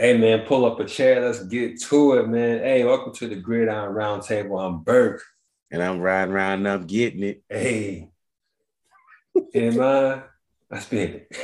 Hey man, pull up a chair. Let's get to it, man. Hey, welcome to the Gridiron Roundtable. I'm Burke. And I'm riding around and I'm getting it. Hey. Am I? I spit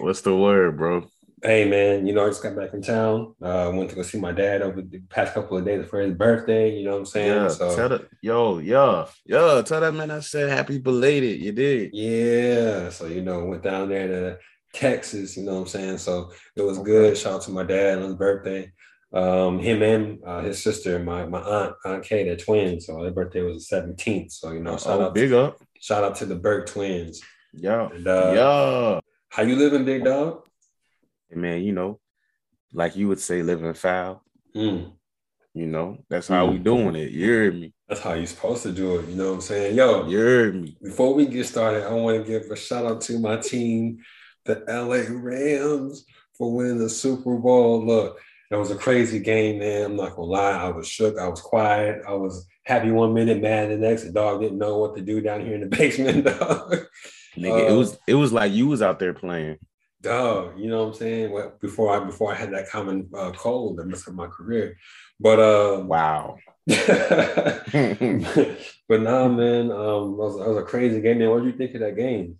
What's the word, bro? Hey man, you know, I just got back in town. Uh, went to go see my dad over the past couple of days for his birthday. You know what I'm saying? Yeah, so, tell the, yo, yo, yo, tell that man I said happy belated. You did. Yeah. So, you know, went down there to Texas, you know what I'm saying? So it was okay. good. Shout out to my dad on his birthday. Um, him and uh, his sister, my my aunt, Aunt Kay, they're twins. So their birthday was the 17th. So, you know, shout oh, out big to, up. Shout out to the Burke twins. Yeah. And, uh, yeah. How you living, big dog? man, you know, like you would say, living foul. Mm. You know, that's how mm. we doing it. You heard me. That's how you're supposed to do it. You know what I'm saying? Yo, you heard me. Before we get started, I want to give a shout out to my team, the LA Rams, for winning the Super Bowl. Look, it was a crazy game, man. I'm not gonna lie. I was shook. I was quiet. I was happy one minute, mad the next. The dog didn't know what to do down here in the basement, dog. Nigga, uh, it was it was like you was out there playing dog, you know what I'm saying? Well, before I before I had that common uh, cold that messed up my career. But uh wow. but nah, man, um, that was, that was a crazy game. Man, what did you think of that game?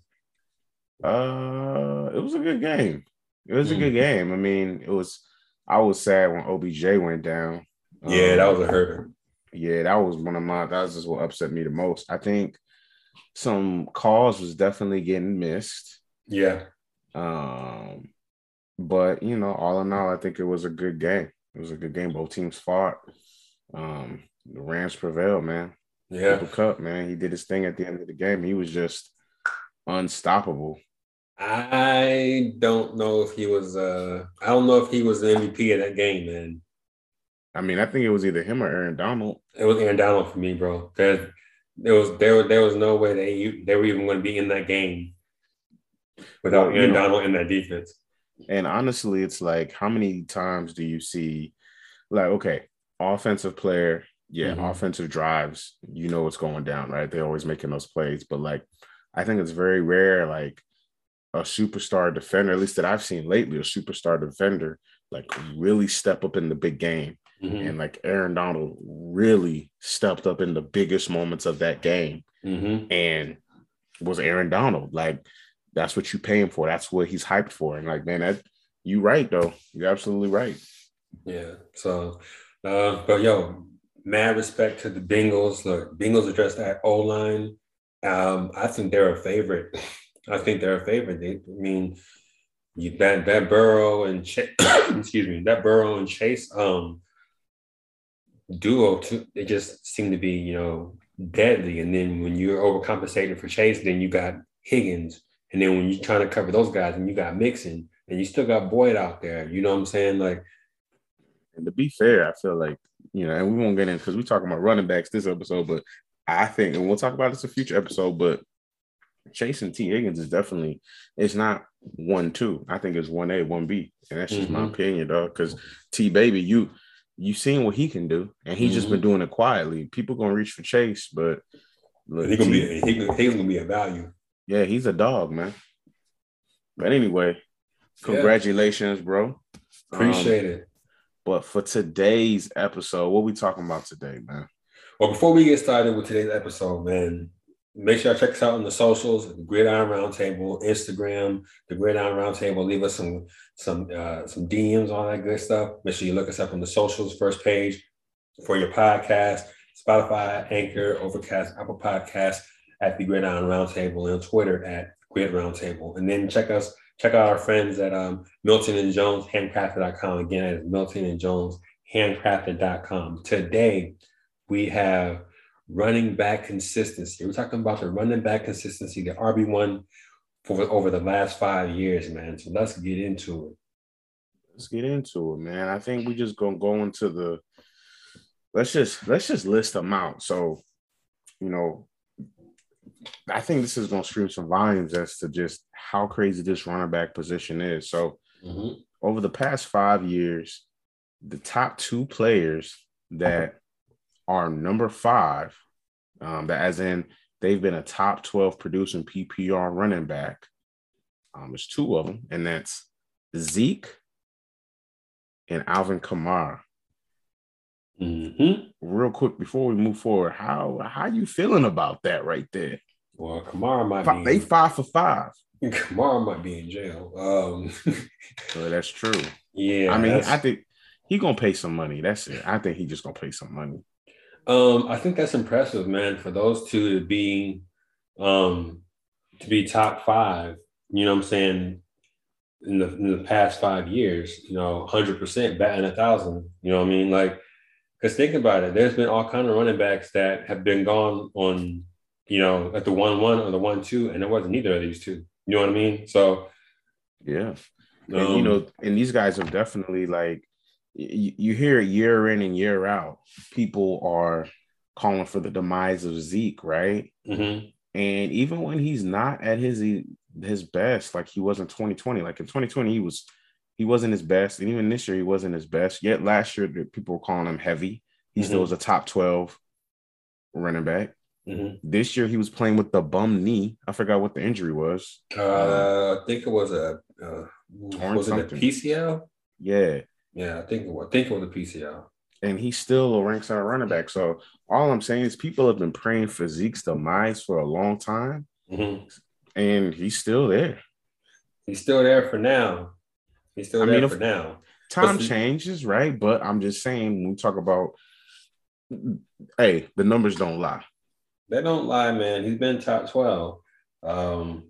Uh, it was a good game. It was mm. a good mm. game. I mean, it was. I was sad when OBJ went down. Yeah, um, that was a hurt. Yeah, that was one of my. That was just what upset me the most. I think some calls was definitely getting missed. Yeah. Um, but you know, all in all, I think it was a good game. It was a good game. Both teams fought. Um, the Rams prevailed, man. Yeah, Cooper Kupp, man, he did his thing at the end of the game. He was just unstoppable. I don't know if he was. Uh, I don't know if he was the MVP of that game, man. I mean, I think it was either him or Aaron Donald. It was Aaron Donald for me, bro. There, there was there there was no way they they were even going to be in that game without Aaron Donald in that defense. And honestly, it's like how many times do you see, like, okay, offensive player, yeah, mm-hmm. offensive drives, you know what's going down, right? They're always making those plays, but like, I think it's very rare, like a superstar defender, at least that I've seen lately, a superstar defender, like really step up in the big game. Mm-hmm. And like Aaron Donald really stepped up in the biggest moments of that game mm-hmm. and was Aaron Donald. Like that's what you pay him for. That's what he's hyped for. And like, man, that you right though. You're absolutely right. Yeah. So, uh, but yo, mad respect to the Bengals. Look, Bengals addressed that O line. Um, I think they're a favorite. I think they're a favorite. They, I mean, you, that that Burrow and Ch- excuse me, that Burrow and Chase um duo, too, they just seem to be you know deadly. And then when you're overcompensating for Chase, then you got Higgins, and then when you're trying to cover those guys and you got Mixon and you still got Boyd out there, you know what I'm saying? Like, and to be fair, I feel like, you know, and we won't get in because we're talking about running backs this episode, but I think, and we'll talk about this in a future episode, but Chase and Tee Higgins is definitely, it's not one, two. I think it's one A, one B. And that's just mm-hmm. my opinion, dog. Because T Baby, you, you seen what he can do, and he's mm-hmm. just been mm-hmm. doing it quietly. People gonna reach for Chase, but look, he's gonna be he, he's gonna be a value. Yeah, he's a dog, man. But anyway, congratulations, yeah. bro. Appreciate um, it. But for today's episode, what we talking about today, man? Well, before we get started with today's episode, man, make sure you check us out on the socials, Gridiron Roundtable, Instagram, the Gridiron Roundtable. Leave us some some uh, some DMs, all that good stuff. Make sure you look us up on the socials, first page for your podcast, Spotify, Anchor, Overcast, Apple Podcast at the Gridiron Roundtable and on Twitter at Grid Roundtable. And then check us, check out our friends at um, Milton and Jones Handcrafted.com. Again, it's Milton and Jones Handcrafted.com. Today, we have running back consistency. We're talking about the running back consistency, the RB1 for over the last five years, man. So let's get into it. Let's get into it, man. I think we just gonna go into the let's just let's just list them out. So, you know, I think this is to scream some volumes as to just how crazy this running back position is. So, mm-hmm. over the past five years, the top two players that are number five, um, that as in they've been a top 12 producing PPR running back, Um, there's two of them, and that's Zeke and Alvin Kamara. Mm-hmm. Real quick before we move forward, how how you feeling about that right there? Well, Kamara might Five, be they five for five. Kamara might be in jail. Um, So that's true. yeah, I mean, that's- I think he gonna pay some money. That's it. I think he just gonna pay some money. Um, I think that's impressive, man, for those two to be um to be top five, you know what I'm saying, in the in the past five years, you know, hundred percent batting a thousand. You know what I mean? Like, because think about it, there's been all kind of running backs that have been gone on, you know, at the one one or the one two, and it wasn't either of these two. You know what I mean? So Yeah. and, um, you know, and these guys have definitely like you, you hear it year in and year out. People are calling for the demise of Zeke, right? mhm. And even when he's not at his his best, like he was in 2020, like in 2020, he was he wasn't his best, and even this year he wasn't his best. Yet last year, people were calling him heavy. He still Mhm. was a top 12 running back. Mhm. This year he was playing with the bum knee. I forgot what the injury was. Uh, I think it was a uh, Torn was it a. PCL? Yeah. Yeah, I think. I think was a PCL. and he still ranks on a running back. So all I'm saying is people have been praying for Zeke's demise for a long time, Mhm. and he's still there. He's still there for now. He's still I there mean, for now. Time changes, right? But I'm just saying when we talk about hey, the numbers don't lie. They don't lie, man. He's been top 12. Um,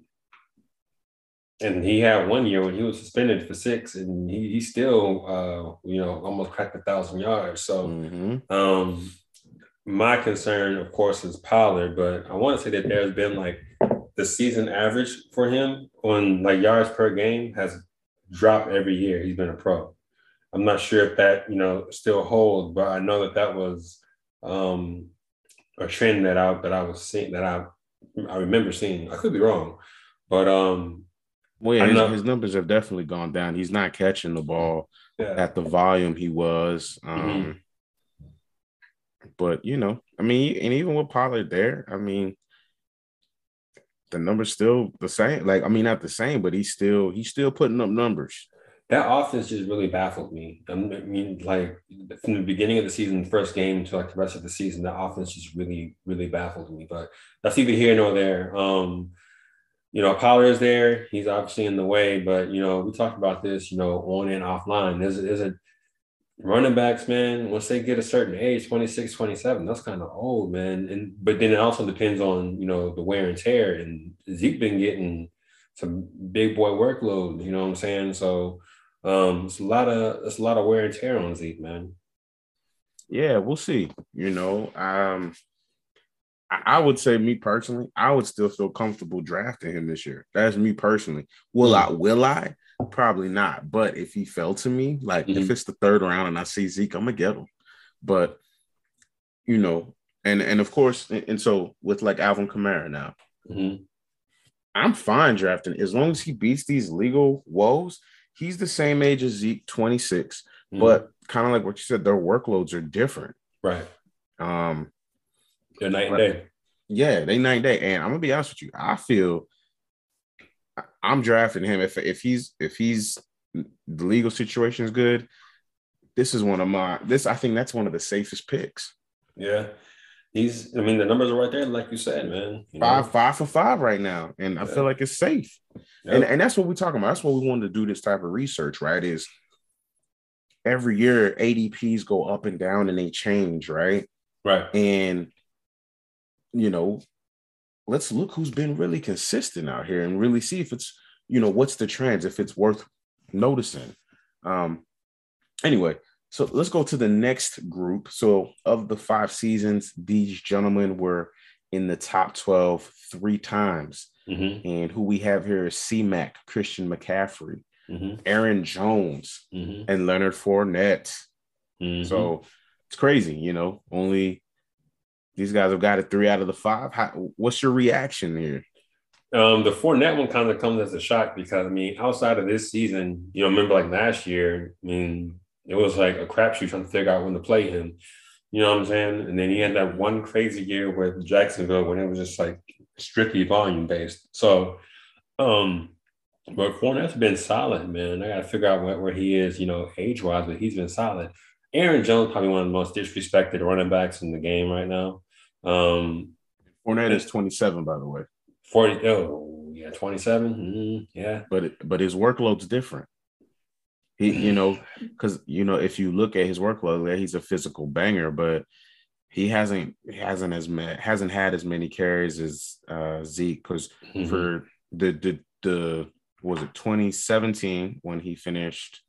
and he had one year when he was suspended for six, and he, he still, uh, you know, almost cracked a thousand yards. So, Mhm. um, my concern, of course, is Pollard, but I want to say that there's been like the season average for him on like yards per game has dropped every year. He's been a pro. I'm not sure if that you know still holds, but I know that that was um, a trend that I that I was seeing that I I remember seeing. I could be wrong, but um, Well, yeah, his, his numbers have definitely gone down. He's not catching the ball yeah, at the volume he was. Um, Mhm. But you know, I mean, and even with Pollard there, I mean, the numbers still the same. Like, I mean, not the same, but he's still he's still putting up numbers. that offense just really baffled me. I mean, like from the beginning of the season, first game to like the rest of the season, that offense just really, really baffled me. But that's either here nor there. Um, you know, Pollard is there. He's obviously in the way, but you know, we talked about this, you know, on and offline. There's there's a running backs, man, once they get a certain age, 26, 27, that's kind of old, man. And but then it also depends on, you know, the wear and tear. And Zeke been getting some big boy workload, you know what I'm saying? So um it's a lot of it's a lot of wear and tear on Zeke, man. Yeah, we'll see. You know, um, I, would say me personally, I would still feel comfortable drafting him this year. That's me personally. Will I? Will I? Probably not. But if he fell to me, like if Mhm. it's the third round and I see Zeke, I'm gonna get him. But you know, and and of course, and, and so with like Alvin Kamara now, Mhm. I'm fine drafting as long as he beats these legal woes. He's the same age as Zeke, 26, Mhm. but kind of like what you said, their workloads are different. right. Um, They're night and day. yeah, they night and day. And I'm gonna be honest with you, I feel I'm drafting him if if he's if he's the legal situation is good. This is one of my this I think that's one of the safest picks. Yeah. He's I mean the numbers are right there, like you said, man. You know? Five five for five right now, and I feel like it's safe. Yep. And and that's what we're talking about. That's what we wanted to do this type of research, right? Is every year ADPs go up and down and they change, right? right. And you know, let's look who's been really consistent out here and really see if it's, you know, what's the trends, if it's worth noticing. Um, anyway, so let's go to the next group. So, of the five seasons, these gentlemen were in the top 12 three times. hmm And who we have here is C Mac, Christian McCaffrey, hmm Aaron Jones, hmm and Leonard Fournette. hmm So it's crazy, you know. Only these guys have got it three out of the five. How, what's your reaction here? Um, the Fournette one kind of comes as a shock because I mean, outside of this season, you know, remember like last year, I mean, it was like a crapshoot trying to figure out when to play him. You know what I'm saying? And then he had that one crazy year with Jacksonville when it was just like strictly volume based. So, um, But Fournette's been solid, man. I got to figure out where, where he is, you know, age wise, but he's been solid. Aaron Jones probably one of the most disrespected running backs in the game right now. Um, Fournette is 27, by the way. 40. Oh, yeah, 27. Mm-hmm, yeah, but it, but his workload's different. He, you know, because you know, if you look at his workload, he's a physical banger, but he hasn't hasn't as hasn't had as many carries as uh, Zeke because mm-hmm. for the the the was it 2017 when he finished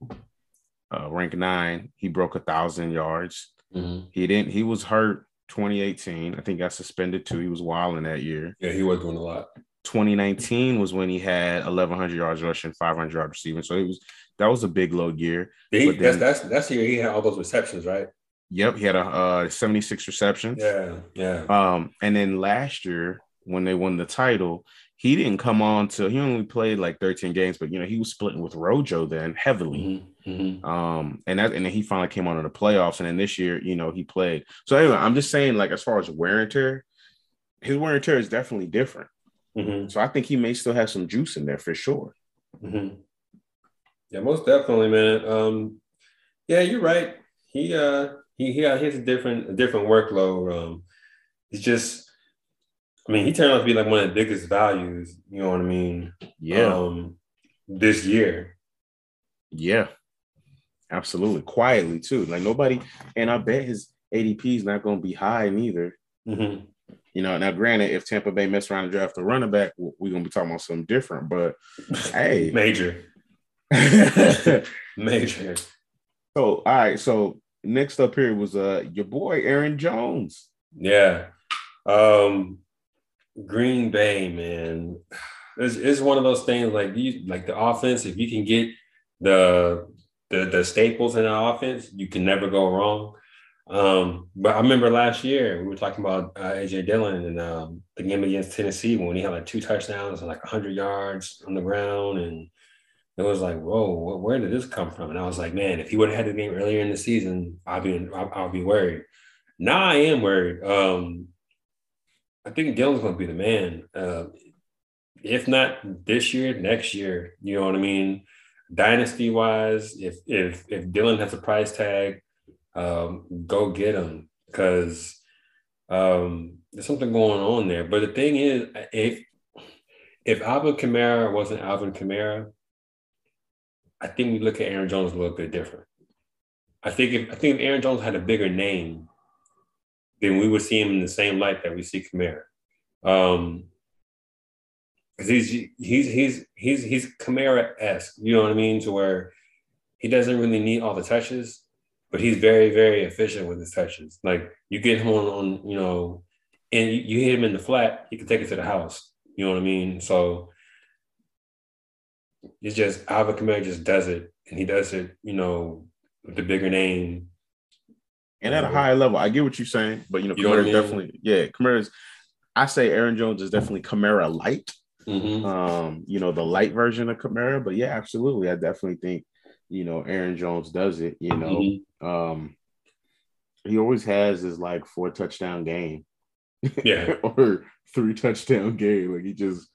uh, rank nine, he broke a thousand yards. Mm-hmm. He didn't. He was hurt 2018. I think got suspended too. He was wild in that year. Yeah, he was doing a lot. 2019 was when he had 1100 yards rushing, 500 yards receiving. So it was that was a big load year. He, then, that's that's that's the year he had all those receptions, right? Yep, he had a uh, 76 receptions. Yeah, yeah. Um, and then last year when they won the title, he didn't come on till he only played like 13 games, but you know, he was splitting with Rojo then heavily. Mm-hmm, mm-hmm. Um, and that and then he finally came on in the playoffs. And then this year, you know, he played. So anyway, I'm just saying, like, as far as wear and tear, his wear and tear is definitely different. Mm-hmm. So I think he may still have some juice in there for sure. Mm-hmm. Yeah, most definitely, man. Um, yeah, you're right. He uh he he, has a different a different workload. Um, he's just I mean, he turned out to be like one of the biggest values, you know what I mean? Yeah. Um, this year. Yeah. Absolutely. Quietly too. Like nobody, and I bet his ADP is not going to be high neither. Mm-hmm. You know, now granted, if Tampa Bay mess around and draft a running back, we're gonna be talking about something different. But hey, major, major. So, all right. So next up here was uh your boy Aaron Jones. Yeah. Um, Green Bay, man, it's, it's one of those things like you like the offense. If you can get the the the staples in the offense, you can never go wrong. Um, but I remember last year we were talking about uh, AJ Dillon and um, the game against Tennessee when he had like two touchdowns and like 100 yards on the ground, and it was like, whoa, where did this come from? And I was like, man, if he would have had the game earlier in the season, I'd be I'll, I'll be worried. Now I am worried. Um, I think Dillon's going to be the man. Uh, if not this year, next year. You know what I mean? Dynasty wise, if if if Dillon has a price tag, um, go get him because um, there's something going on there. But the thing is, if if Alvin Kamara wasn't Alvin Kamara, I think we look at Aaron Jones a little bit different. I think if I think if Aaron Jones had a bigger name, then we would see him in the same light that we see Kamara. Um, because he's he's he's he's he's Kamara esque, you know what I mean, to where he doesn't really need all the touches, but he's very very efficient with his touches. Like you get him on, on you know, and you, hit him in the flat, he can take it to the house. You know what I mean? So it's just Alvin Kamara just does it, and he does it, you know, with the bigger name and at a higher level. I get what you're saying, but you know, you Kamara I mean? definitely, yeah, Kamara's. I say Aaron Jones is definitely Kamara light. Mm-hmm. Um, you know, the light version of Kamara, but yeah, absolutely, I definitely think you know Aaron Jones does it. You know, mm-hmm. um, he always has his like four touchdown game, yeah, or three touchdown game. Like he just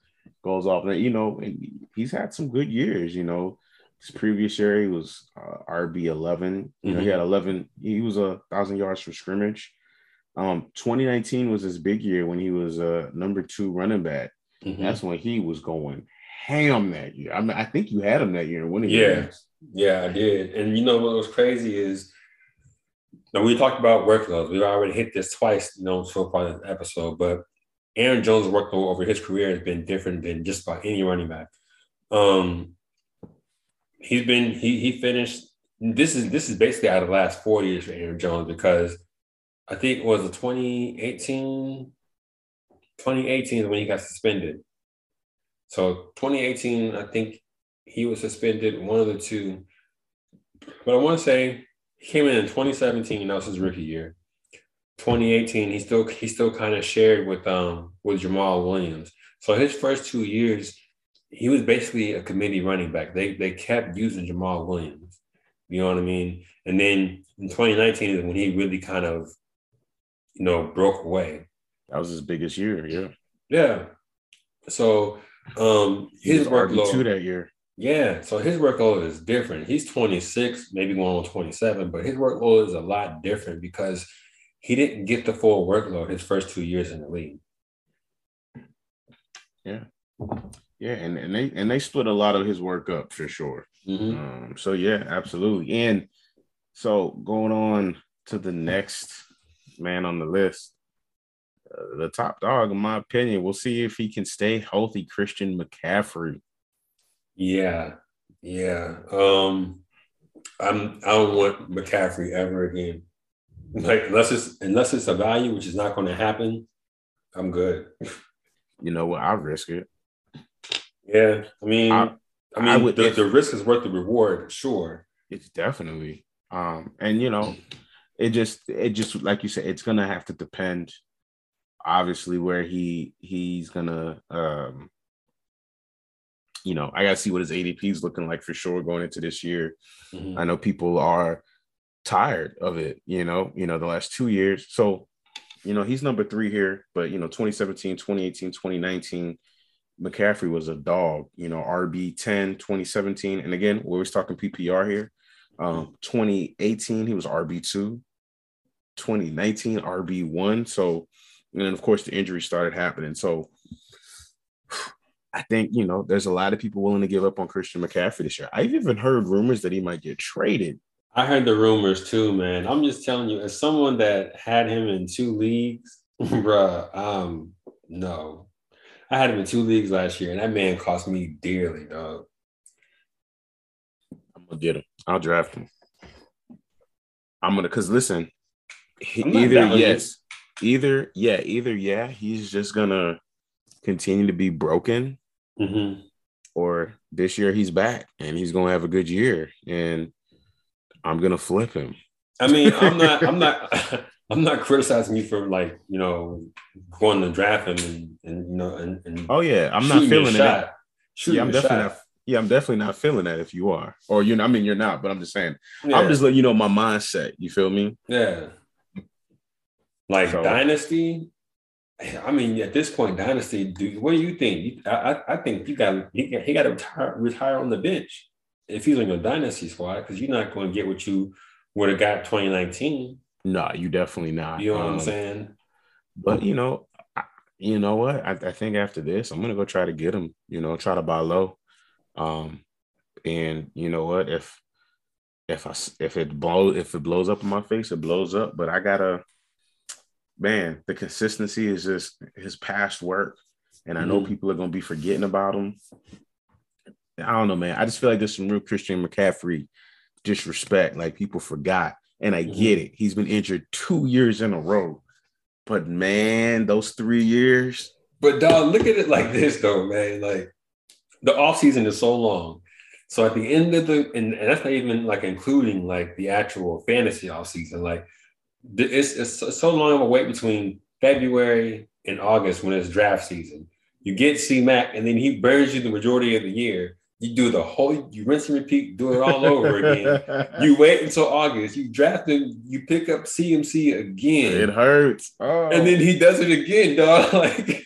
goes off, and you know, and he's had some good years. You know, his previous year, he was uh, RB eleven. You know, mm-hmm. he had eleven. He was a thousand yards from scrimmage. Um, 2019 was his big year when he was a uh, number two running back. Mm-hmm. That's when he was going ham that year. I mean, I think you had him that year winning. Yeah, games. yeah, I did. And you know what was crazy is, now we talked about workloads. We've already hit this twice, you know, so far in the episode. But Aaron Jones' workload over his career has been different than just about any running back. Um, he's been he he finished. This is this is basically out of the last four years for Aaron Jones because I think it was a 2018 2018 when he got suspended. So 2018, I think he was suspended, one of the two. But I want to say he came in in 2017, that was his rookie year. 2018, he still he still kind of shared with um with Jamaal Williams. So his first two years, he was basically a committee running back. They they kept using Jamaal Williams. You know what I mean? And then in 2019 is when he really kind of, you know, broke away. That was his biggest year, yeah. Yeah. So um his workload two that year. Yeah, so his workload is different. He's 26, maybe going on 27, but his workload is a lot different because he didn't get the full workload his first two years in the league. Yeah. Yeah, and, and they and they split a lot of his work up for sure. Mm-hmm. Um, so yeah, absolutely. And so going on to the next man on the list, uh, the top dog, in my opinion, we'll see if he can stay healthy. Christian McCaffrey. Yeah, yeah. Um, I'm I don't want McCaffrey ever again. Like unless it's unless it's a value, which is not going to happen, I'm good. You know what? I'll risk it. Yeah, I mean, I, I mean, I would- the, the risk is worth the reward, sure. It's definitely. Um, and you know, it just it just like you said, it's gonna have to depend obviously where he he's gonna um you know, I gotta see what his ADP is looking like for sure going into this year. Mhm. I know people are tired of it, you know, you know, the last two years. So, you know, he's number three here, but you know, 2017, 2018, 2019, McCaffrey was a dog, you know, RB 10, 2017. And again, we're always talking PPR here. Um, 2018, he was RB2, 2019, RB1. So, and then of course the injury started happening. So I think, you know, there's a lot of people willing to give up on Christian McCaffrey this year. I've even heard rumors that he might get traded. I heard the rumors too, man. I'm just telling you, as someone that had him in two leagues, bruh, um, no. I had him in two leagues last year, and that man cost me dearly, dog. I'm gonna get him. I'll draft him. I'm gonna cause listen, he, either yes, either yeah, either yeah, he's just gonna continue to be broken, Mm-hmm. or this year he's back and he's gonna have a good year, and I'm gonna flip him. I mean, I'm not, I'm not, I'm not criticizing you for like, you know, going to draft him and, and you know, and, and Oh yeah, I'm not feeling that. Shooting Yeah, I'm definitely shot. not. Yeah, I'm definitely not feeling that if you are, or you know, I mean, you're not, but I'm just saying, Yeah. I'm just letting you know my mindset. You feel me? Yeah. Like So- dynasty. I mean, at this point, dynasty. Do what do you think? You- I, I, I think you got he, got- he got to retire, retire on the bench if he's on your dynasty squad because you're not going to get what you would have got 2019. No, you definitely not. You know what I'm Um, saying? But you know, I, you know what? I, I think after this, I'm gonna go try to get him. You know, try to buy low. Um, and you know what? If if I if it blow if it blows up in my face, it blows up. But I gotta, man, the consistency is just his past work, and I know Mhm. people are gonna be forgetting about him. I don't know, man. I just feel like there's some real Christian McCaffrey disrespect. Like people forgot, and I Mhm. get it. He's been injured two years in a row. But man, those three years, But dog, look at it like this though, man. Like the offseason is so long. So at the end of the and, and that's not even like including like the actual fantasy offseason. Like it's, it's so- so long of a wait between February and August when it's draft season. You get C Mac and then he burns you the majority of the year. You do the whole you rinse and repeat, do it all over again. You wait until August, you draft him, you pick up CMC again. it hurts. Oh, and then he does it again, dog.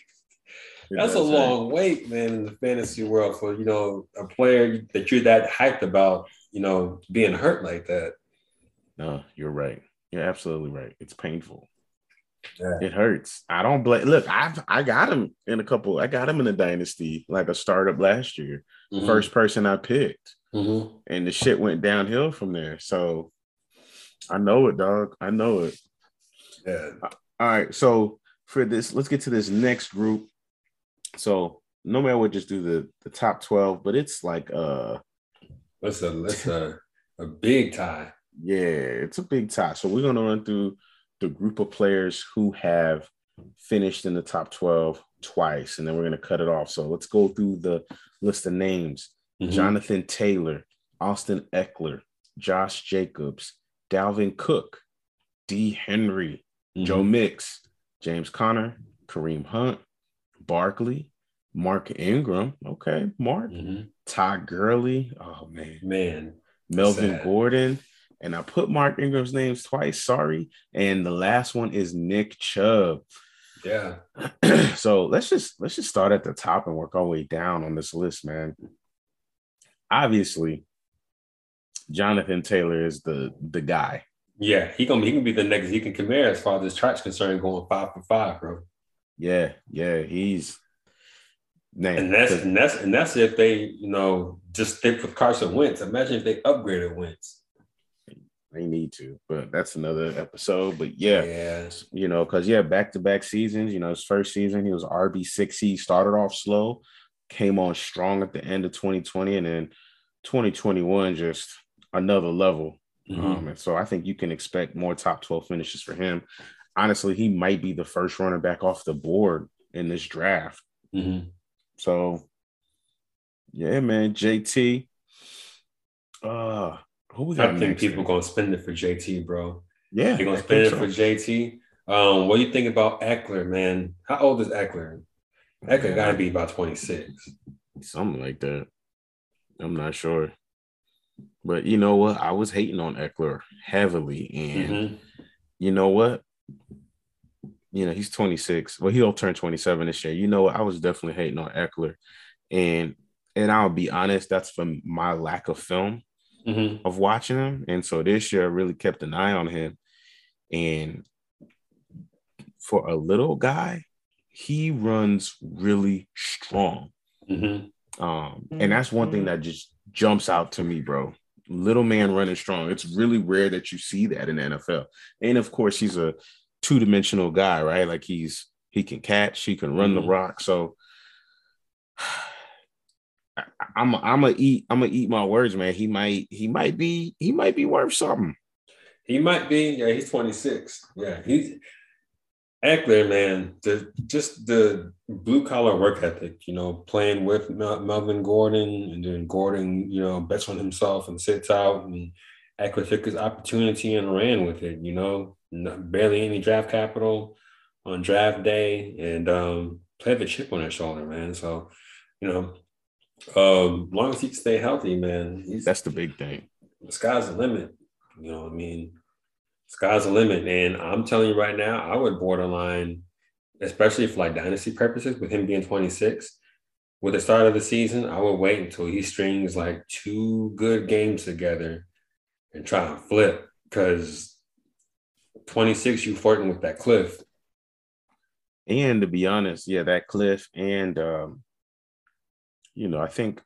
Like that's a long wait, man, in the fantasy world for you know a player that you're that hyped about, you know, being hurt like that. No, you're right. You're absolutely right. It's painful. Yeah. It hurts. I don't blame. Look, I've I got him in a couple. I got him in a dynasty, like a startup last year. Mhm. First person I picked, Mhm. and the shit went downhill from there. So I know it, dog. I know it. yeah, All right. So for this, let's get to this next group. So no matter would just do the the top twelve, but it's like uh that's a that's a a big tie. yeah, it's a big tie. So we're gonna run through the group of players who have finished in the top twelve twice, and then we're gonna cut it off. So let's go through the list of names: Mhm. Jonathan Taylor, Austin Ekeler, Josh Jacobs, Dalvin Cook, D. Henry, Mhm. Joe Mix, James Conner, Kareem Hunt, Barkley, Mark Ingram. Okay, Mark. Mhm. Todd Gurley. Oh man. Man, Melvin Sad. Gordon. And I put Mark Ingram's names twice. Sorry. And the last one is Nick Chubb. yeah, so let's just let's just start at the top and work our way down on this list, man. obviously, Jonathan Taylor is the the guy. Yeah, he can he can be the next He can Kamara as far as this track's concerned, going five for five, bro. Yeah, yeah, he's man. And that's and that's and that's if they you know just stick with Carson Wentz. Imagine if they upgraded Wentz. They need to, but that's another episode. But yeah, yeah. you know, because yeah, back to back seasons. You know, his first season he was RB six. He started off slow, came on strong at the end of 2020, and then 2021 just another level. Mm-hmm. Um, and so I think you can expect more top 12 finishes for him. Honestly, he might be the first runner back off the board in this draft. Mm-hmm. So, yeah, man, JT. Uh, who we got I think people gonna spend it for JT, bro. Yeah, they're gonna spend it so. for JT. Um, what do you think about Ekeler, man? How old is Ekeler? Ekeler gotta be about 26. Something like that. I'm not sure. But you know what? I was hating on Ekeler heavily. And mm-hmm. you know what? You know, he's 26. Well, he'll turn 27 this year. You know what? I was definitely hating on Ekeler. And and I'll be honest, that's from my lack of film mm-hmm. of watching him. And so this year I really kept an eye on him. And for a little guy, he runs really strong. Mm-hmm. Um, and that's one thing that just jumps out to me, bro. Little man running strong. It's really rare that you see that in the NFL. And of course, he's a two-dimensional guy, right? Like he's he can catch, he can run mm-hmm. the rock. So I'm I'm gonna eat I'm gonna eat my words, man. He might he might be he might be worth something. He might be. Yeah, he's 26. Yeah, he's Ekeler, man. The just the blue collar work ethic. You know, playing with Melvin Gordon, and then Gordon, you know, bets on himself and sits out, and Ekeler took his opportunity and ran with it. You know, barely any draft capital on draft day, and um, played the chip on his shoulder, man. So, you know, um, long as he can stay healthy, man, that's the big thing. The sky's the limit. You know, what I mean, sky's the limit. And I'm telling you right now, I would borderline, especially for like dynasty purposes, with him being 26. With the start of the season, I would wait until he strings like two good games together and try and flip because 26, you flirting with that cliff. And to be honest, yeah, that cliff and um, you know, I think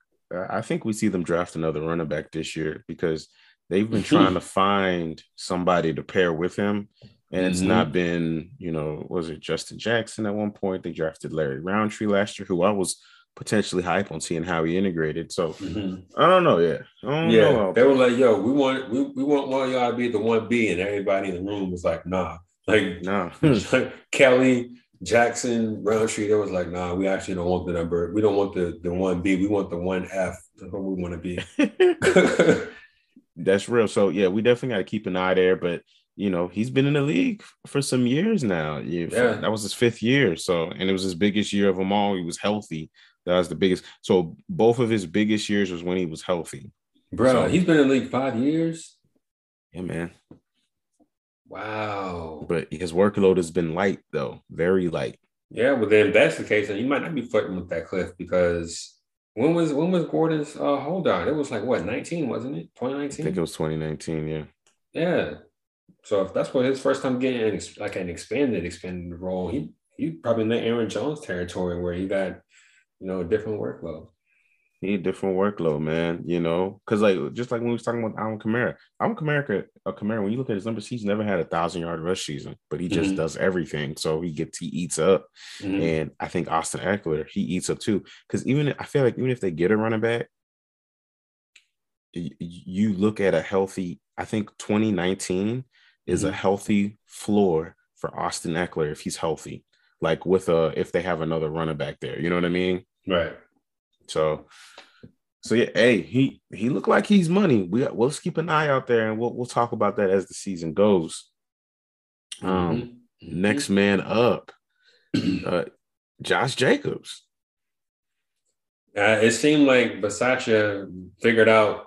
I think we see them draft another running back this year because they've been trying to find somebody to pair with him. And mm-hmm. it's not been, you know, was it Justin Jackson at one point? They drafted Larry Rountree last year, who I was potentially hype on seeing how he integrated. So mm-hmm. I don't know. Yeah. Don't yeah. Know they were like, yo, we want we, we want one of y'all to be the one B. And everybody in the room was like, nah. Like, nah. like Kelley, Jackson, Rountree, they was like, nah, we actually don't want the number. We don't want the the one B. We want the one F. That's what we want to be. That's real. So yeah, we definitely got to keep an eye there. But you know, he's been in the league for some years now. Yeah, that was his fifth year. So and it was his biggest year of them all. He was healthy. That was the biggest. So both of his biggest years was when he was healthy. Bro, so, he's been in the league five years. Yeah, man. Wow. But his workload has been light though, very light. Yeah, well then that's the case, and you might not be flirting with that cliff because when was when was Gordon's uh hold on? It was like what 19, wasn't it? 2019? I think it was 2019, yeah. Yeah. So if that's what his first time getting like an expanded expanded role, he he probably in the Aaron Jones territory where he got you know a different workload need different workload, man. You know, because like just like when we was talking about Alvin Kamara, Alvin Kamara, a Kamara. When you look at his numbers, he's never had a thousand yard rush season, but he just mm-hmm. does everything. So he gets he eats up, mm-hmm. and I think Austin Ekeler he eats up too. Because even I feel like even if they get a running back, you look at a healthy. I think 2019 is mm-hmm. a healthy floor for Austin Ekeler if he's healthy. Like with a if they have another running back there, you know what I mean? Right. So, so yeah, hey, he he looked like he's money. We we'll keep an eye out there, and we'll we'll talk about that as the season goes. Um, mm-hmm. next man up, uh, Josh Jacobs. Uh, it seemed like Bisaccia figured out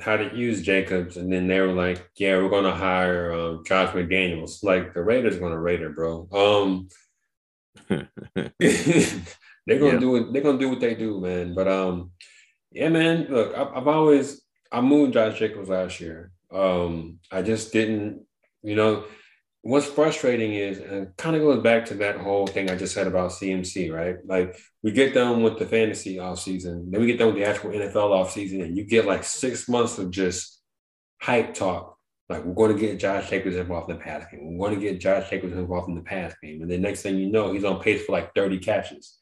how to use Jacobs, and then they were like, "Yeah, we're gonna hire um, Josh McDaniels." Like the Raiders gonna Raider, bro. Um, they're gonna yeah. do it. They're gonna do what they do, man. But um, Yeah, man. Look, I've always I moved Josh Jacobs last year. Um, I just didn't, you know, what's frustrating is, and kind of goes back to that whole thing I just said about CMC, right? Like we get done with the fantasy off season, then we get done with the actual NFL off season, and you get like six months of just hype talk. Like we're going to get Josh Jacobs involved in the pass game. We're going to get Josh Jacobs involved in the pass game, and the next thing you know, he's on pace for like thirty catches.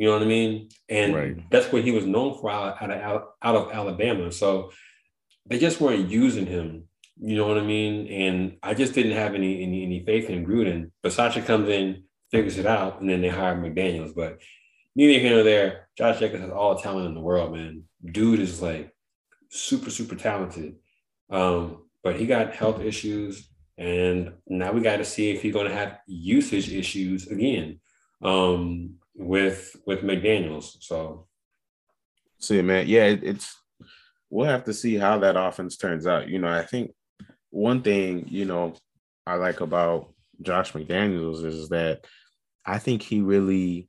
You know what I mean? And right. that's what he was known for out, out of out of Alabama. So they just weren't using him you know what I mean? And I just didn't have any any, any faith in Gruden. Bisaccia comes in, figures it out, and then they hire McDaniels. But neither here nor there. Josh Jacobs has all the talent in the world, man. Dude is like super, super talented. Um, but he got health issues, and now we got to see if he's going to have usage issues again um, with with McDaniels. So, see, man, yeah, it's we'll have to see how that offense turns out. You know, I think one thing, you know, I like about Josh McDaniels is that I think he really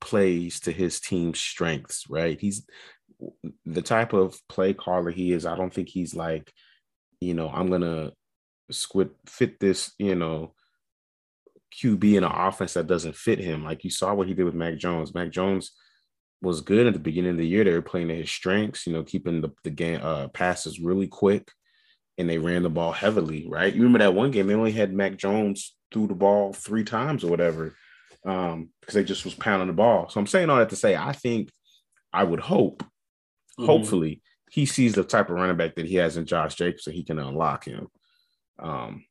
plays to his team's strengths, right? He's the type of play caller he is. I don't think he's like, you know, I'm gonna squid fit this, you know, QB in an offense that doesn't fit him. Like you saw what he did with Mac Jones. Mac Jones was good at the beginning of the year. They were playing to his strengths, you know, keeping the, the game uh, passes really quick and they ran the ball heavily, right? You remember that one game, they only had Mac Jones threw the ball three times or whatever, um, because they just was pounding the ball. So I'm saying all that to say, I think I would hope, mm-hmm. hopefully, he sees the type of running back that he has in Josh Jacobs, so he can unlock him. Um,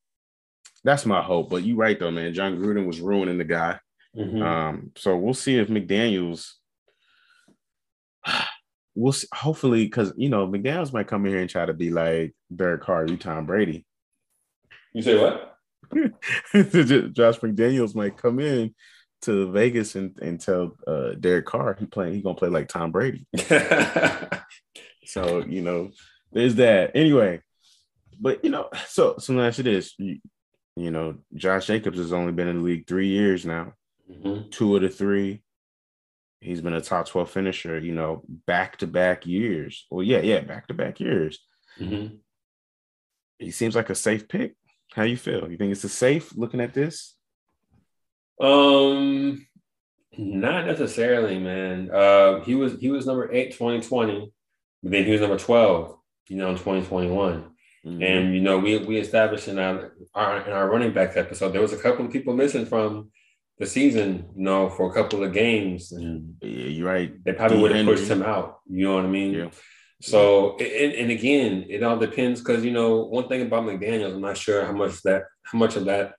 that's my hope. But you're right though, man. Jon Gruden was ruining the guy. Mm-hmm. Um, so we'll see if McDaniels we'll see, hopefully because you know McDaniels might come in here and try to be like Derek Carr, you Tom Brady. You say what? Josh McDaniels might come in to Vegas and, and tell uh, Derek Carr he playing he gonna play like Tom Brady. so you know, there's that. Anyway, but you know, so so now it is. You, you know, Josh Jacobs has only been in the league three years now. Mm-hmm. Two of the three He's been a top 12 finisher, you know, back to back years. Well, yeah, yeah, back to back years. Mm-hmm. He seems like a safe pick. How you feel? You think it's a safe looking at this? Um, not necessarily, man. Uh, he was he was number eight 2020, but then he was number 12, you know, in 2021. Mm-hmm. And you know, we we established in our, our in our running backs episode, there was a couple of people missing from the season, you know, for a couple of games, and yeah, you're right. They probably would have pushed him out. You know what I mean? Yeah. So, and, and again, it all depends because you know one thing about McDaniel's, I'm not sure how much that how much of that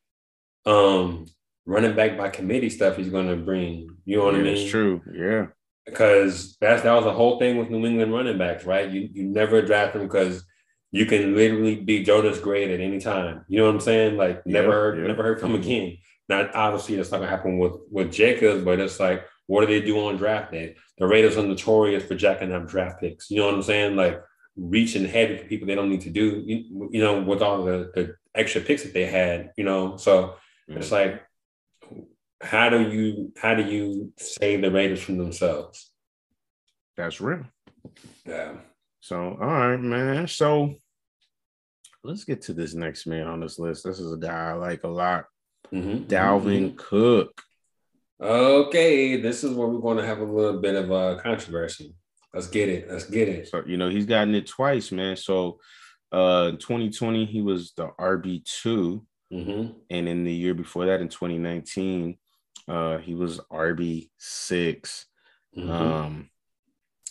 um running back by committee stuff he's going to bring. You know what yeah, I mean? It's true. Yeah. Because that's that was the whole thing with New England running backs, right? You you never draft them because you can literally be Jonas Gray at any time. You know what I'm saying? Like never yeah, heard, never heard from mm-hmm. again. Not obviously that's not gonna happen with with Jacobs, but it's like what do they do on draft day? The Raiders are notorious for jacking up draft picks. You know what I'm saying? Like reaching heavy for people they don't need to do. You, you know, with all the, the extra picks that they had. You know, so mm-hmm. it's like how do you how do you save the Raiders from themselves? That's real. Yeah. So all right, man. So let's get to this next man on this list. This is a guy I like a lot. Mm-hmm. Dalvin mm-hmm. Cook. Okay, this is where we're going to have a little bit of a controversy. Let's get it. Let's get it. So, you know, he's gotten it twice, man. So, uh, 2020, he was the RB 2 mm-hmm. and in the year before that, in 2019, uh, he was RB 6 mm-hmm. Um,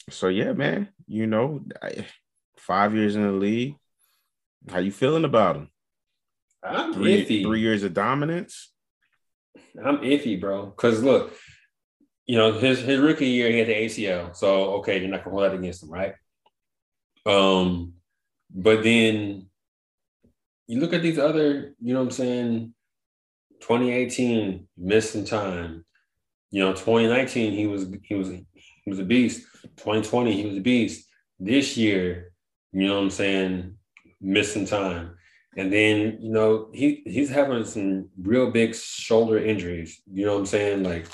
so yeah, man, you know, five years in the league. How you feeling about him? I'm three, iffy. Three years of dominance. I'm iffy, bro. Because look, you know, his his rookie year he had the ACL, so okay, you're not gonna hold that against him, right? Um, but then you look at these other, you know what I'm saying? 2018 missing time. You know, 2019 he was he was he was a beast. 2020 he was a beast. This year, you know what I'm saying? Missing time. And then, you know, he he's having some real big shoulder injuries. You know what I'm saying? Like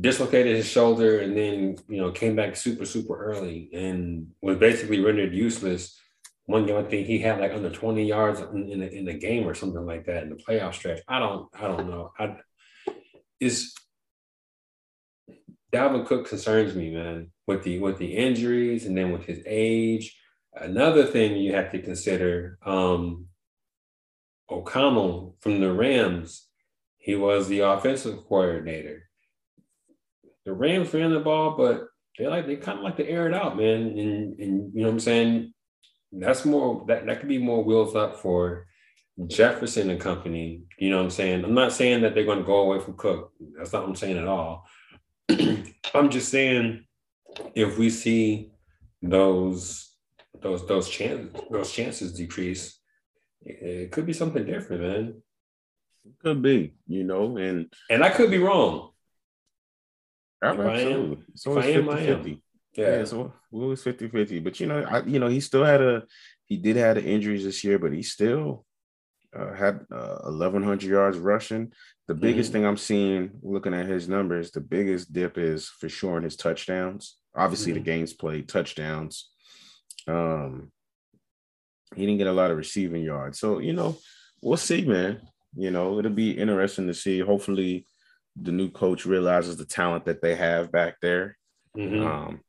dislocated his shoulder and then you know came back super super early and was basically rendered useless. One game I think he had like under 20 yards in, in, the, in game or something like that in the playoff stretch. I don't I don't know. I is Dalvin Cook concerns me, man, with the with the injuries and then with his age. Another thing you have to consider, um, O'Connell from the Rams, he was the offensive coordinator the Rams ran the ball, but they like they kind of like to air it out, man. And and you know what I'm saying? That's more that that could be more wheels up for Jefferson and company. You know what I'm saying? I'm not saying that they're going to go away from Cook. That's not what I'm saying at all. I'm just saying if we see those those those chances those chances decrease, it could be something different, man. Could be, you know, and and I could be wrong. Absolutely. It's always 50 50. Yeah. yeah, so always 50 50. But you know, I, you know, he still had a he did have the injuries this year, but he still uh, had uh, 1100 yards rushing. The biggest mm-hmm. thing I'm seeing looking at his numbers, the biggest dip is for sure in his touchdowns. Obviously, mm-hmm. the games played touchdowns. Um, he didn't get a lot of receiving yards. So, you know, we'll see, man. You know, it'll be interesting to see. Hopefully, the new coach realizes the talent that they have back there. Mm-hmm. Um,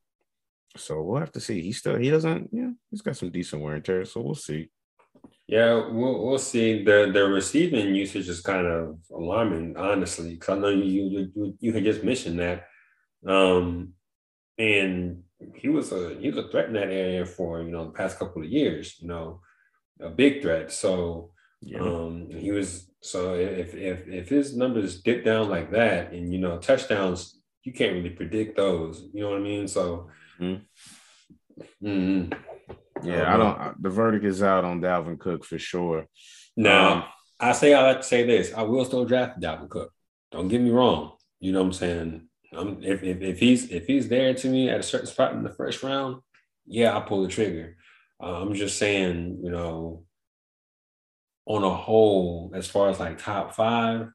so we'll have to see. He still he doesn't, yeah, he's got some decent wear and tear. So we'll see. Yeah, we'll, we'll see. The the receiving usage is kind of alarming, honestly, because I know you you you had just mentioned that, um, and he was a he was a threat in that area for you know the past couple of years. You know, a big threat. So yeah. um, he was so if if if his numbers dip down like that, and you know touchdowns, you can't really predict those. You know what I mean? So. Mm-hmm. Mm-hmm. Yeah, I don't. The verdict is out on Dalvin Cook for sure. Now, um, I say I like to say this: I will still draft Dalvin Cook. Don't get me wrong. You know what I'm saying? I'm, if, if if he's if he's there to me at a certain spot in the first round, yeah, I'll pull the trigger. Uh, I'm just saying, you know, on a whole, as far as like top five,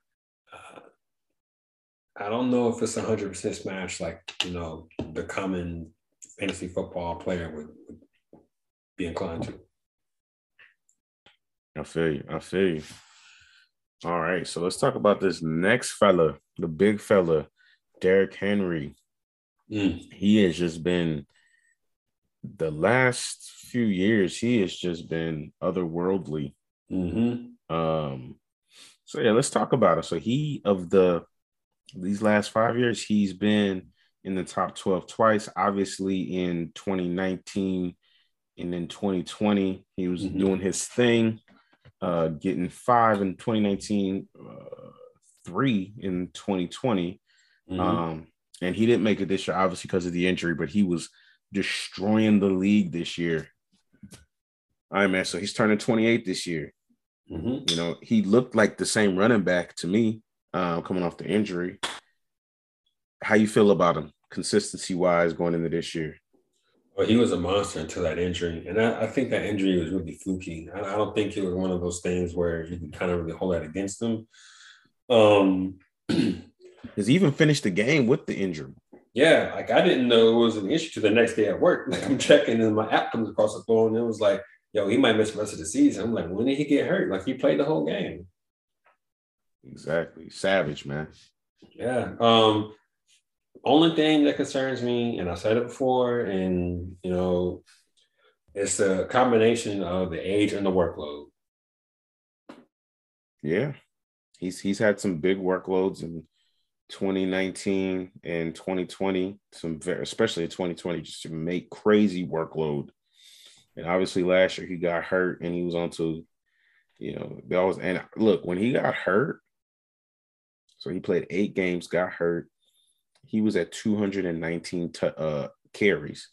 uh, I don't know if it's a hundred percent smash like you know the common fantasy football player would, would be inclined to. I feel you. I feel you. All right, so let's talk about this next fella, the big fella, Derrick Henry. Mm. He has just been the last few years. He has just been otherworldly. Mm-hmm. Um, so yeah, let's talk about it. So he of the these last five years, he's been in the top 12 twice. Obviously, in 2019 and in 2020, he was mm-hmm. doing his thing, uh, getting five in 2019, uh, three in 2020. Mm-hmm. Um, and he didn't make it this year, obviously, because of the injury, but he was destroying the league this year. All right, man. So he's turning 28 this year. Mm-hmm. You know, he looked like the same running back to me uh, coming off the injury. How you feel about him, consistency wise, going into this year? Well, he was a monster until that injury, and I, I think that injury was really fluky. I, I, don't think it was one of those things where you can kind of really hold that against him. Um, Has he even finished the game with the injury? Yeah, like I didn't know it was an issue to the next day at work. Like I'm checking, and my app comes across the phone, and it was like yo, he might miss the rest of the season. I'm like, when did he get hurt? Like he played the whole game. Exactly. Savage, man. Yeah. Um, only thing that concerns me, and I said it before, and you know, it's the combination of the age and the workload. Yeah. He's he's had some big workloads in 2019 and 2020, some very, especially 2020, just to make crazy workload and obviously last year he got hurt and he was on to, you know, that was and look, when he got hurt, so he played eight games, got hurt. He was at 219 t- uh, carries.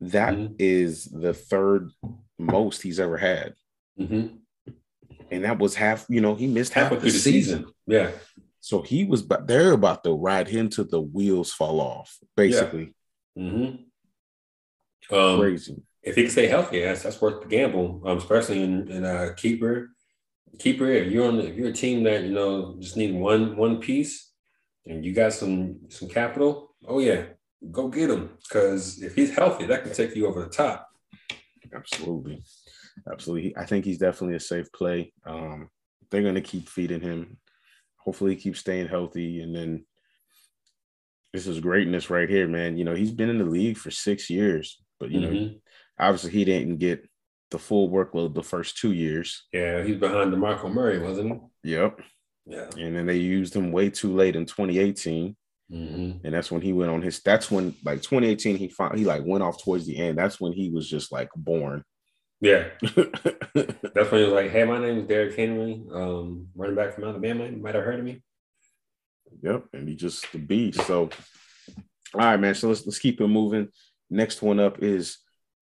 That mm-hmm. is the third most he's ever had. Mm-hmm. And that was half, you know, he missed half, half of the, the season. season. Yeah. So he was, but they're about to ride him to the wheels fall off, basically. Yeah. Mm-hmm. Um, Crazy if he can stay healthy, that's that's worth the gamble, um, especially in, in a keeper. Keeper, if you're on, if you're a team that you know just need one one piece, and you got some some capital, oh yeah, go get him. Because if he's healthy, that can take you over the top. Absolutely, absolutely. I think he's definitely a safe play. Um, they're going to keep feeding him. Hopefully, he keeps staying healthy, and then this is greatness right here, man. You know, he's been in the league for six years, but you mm-hmm. know, obviously he didn't get the full workload the first two years. Yeah, he's behind DeMarco Murray, wasn't he? Yep. Yeah. And then they used him way too late in 2018. Mm-hmm. And that's when he went on his. That's when like 2018 he found he like went off towards the end. That's when he was just like born. Yeah, that's when he was like, "Hey, my name is Derrick Henry, um, running back from Alabama. You might have heard of me." Yep, and he just the beast. So, all right, man. So let's let's keep it moving. Next one up is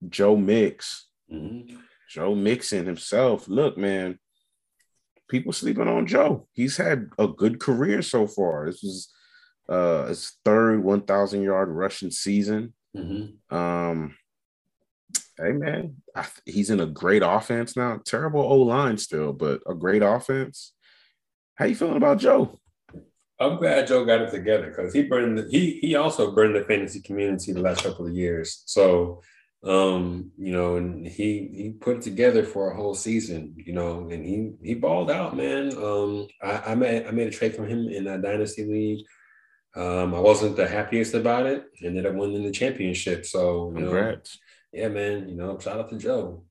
Joe Mix. Mm-hmm. Joe Mixon himself. Look, man, people sleeping on Joe. He's had a good career so far. This was uh his third 1,000 yard rushing season. Mm-hmm. Um, hey man, I, he's in a great offense now. Terrible O line still, but a great offense. How you feeling about Joe? I'm glad Joe got it together because he burned the, he he also burned the fantasy community the last couple of years. So um, you know, and he he put it together for a whole season, you know, and he he balled out, man. Um, I, I made I made a trade from him in a dynasty league. Um, I wasn't the happiest about it. Ended up winning the championship. So you Congrats. Yeah, man. You know, shout out to Joe.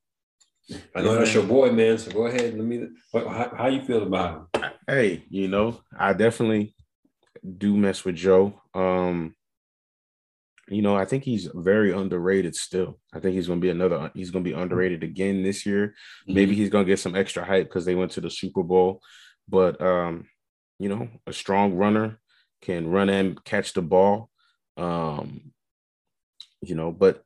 I know yeah, that's your boy, man. So go ahead. Let me. How, how you feel about him? Hey, you know, I definitely do mess with Joe. Um, you know, I think he's very underrated still. I think he's going to be another, he's going to be underrated again this year. Mm-hmm. Maybe he's going to get some extra hype because they went to the Super Bowl. But, um, you know, a strong runner can run and catch the ball. Um, you know, but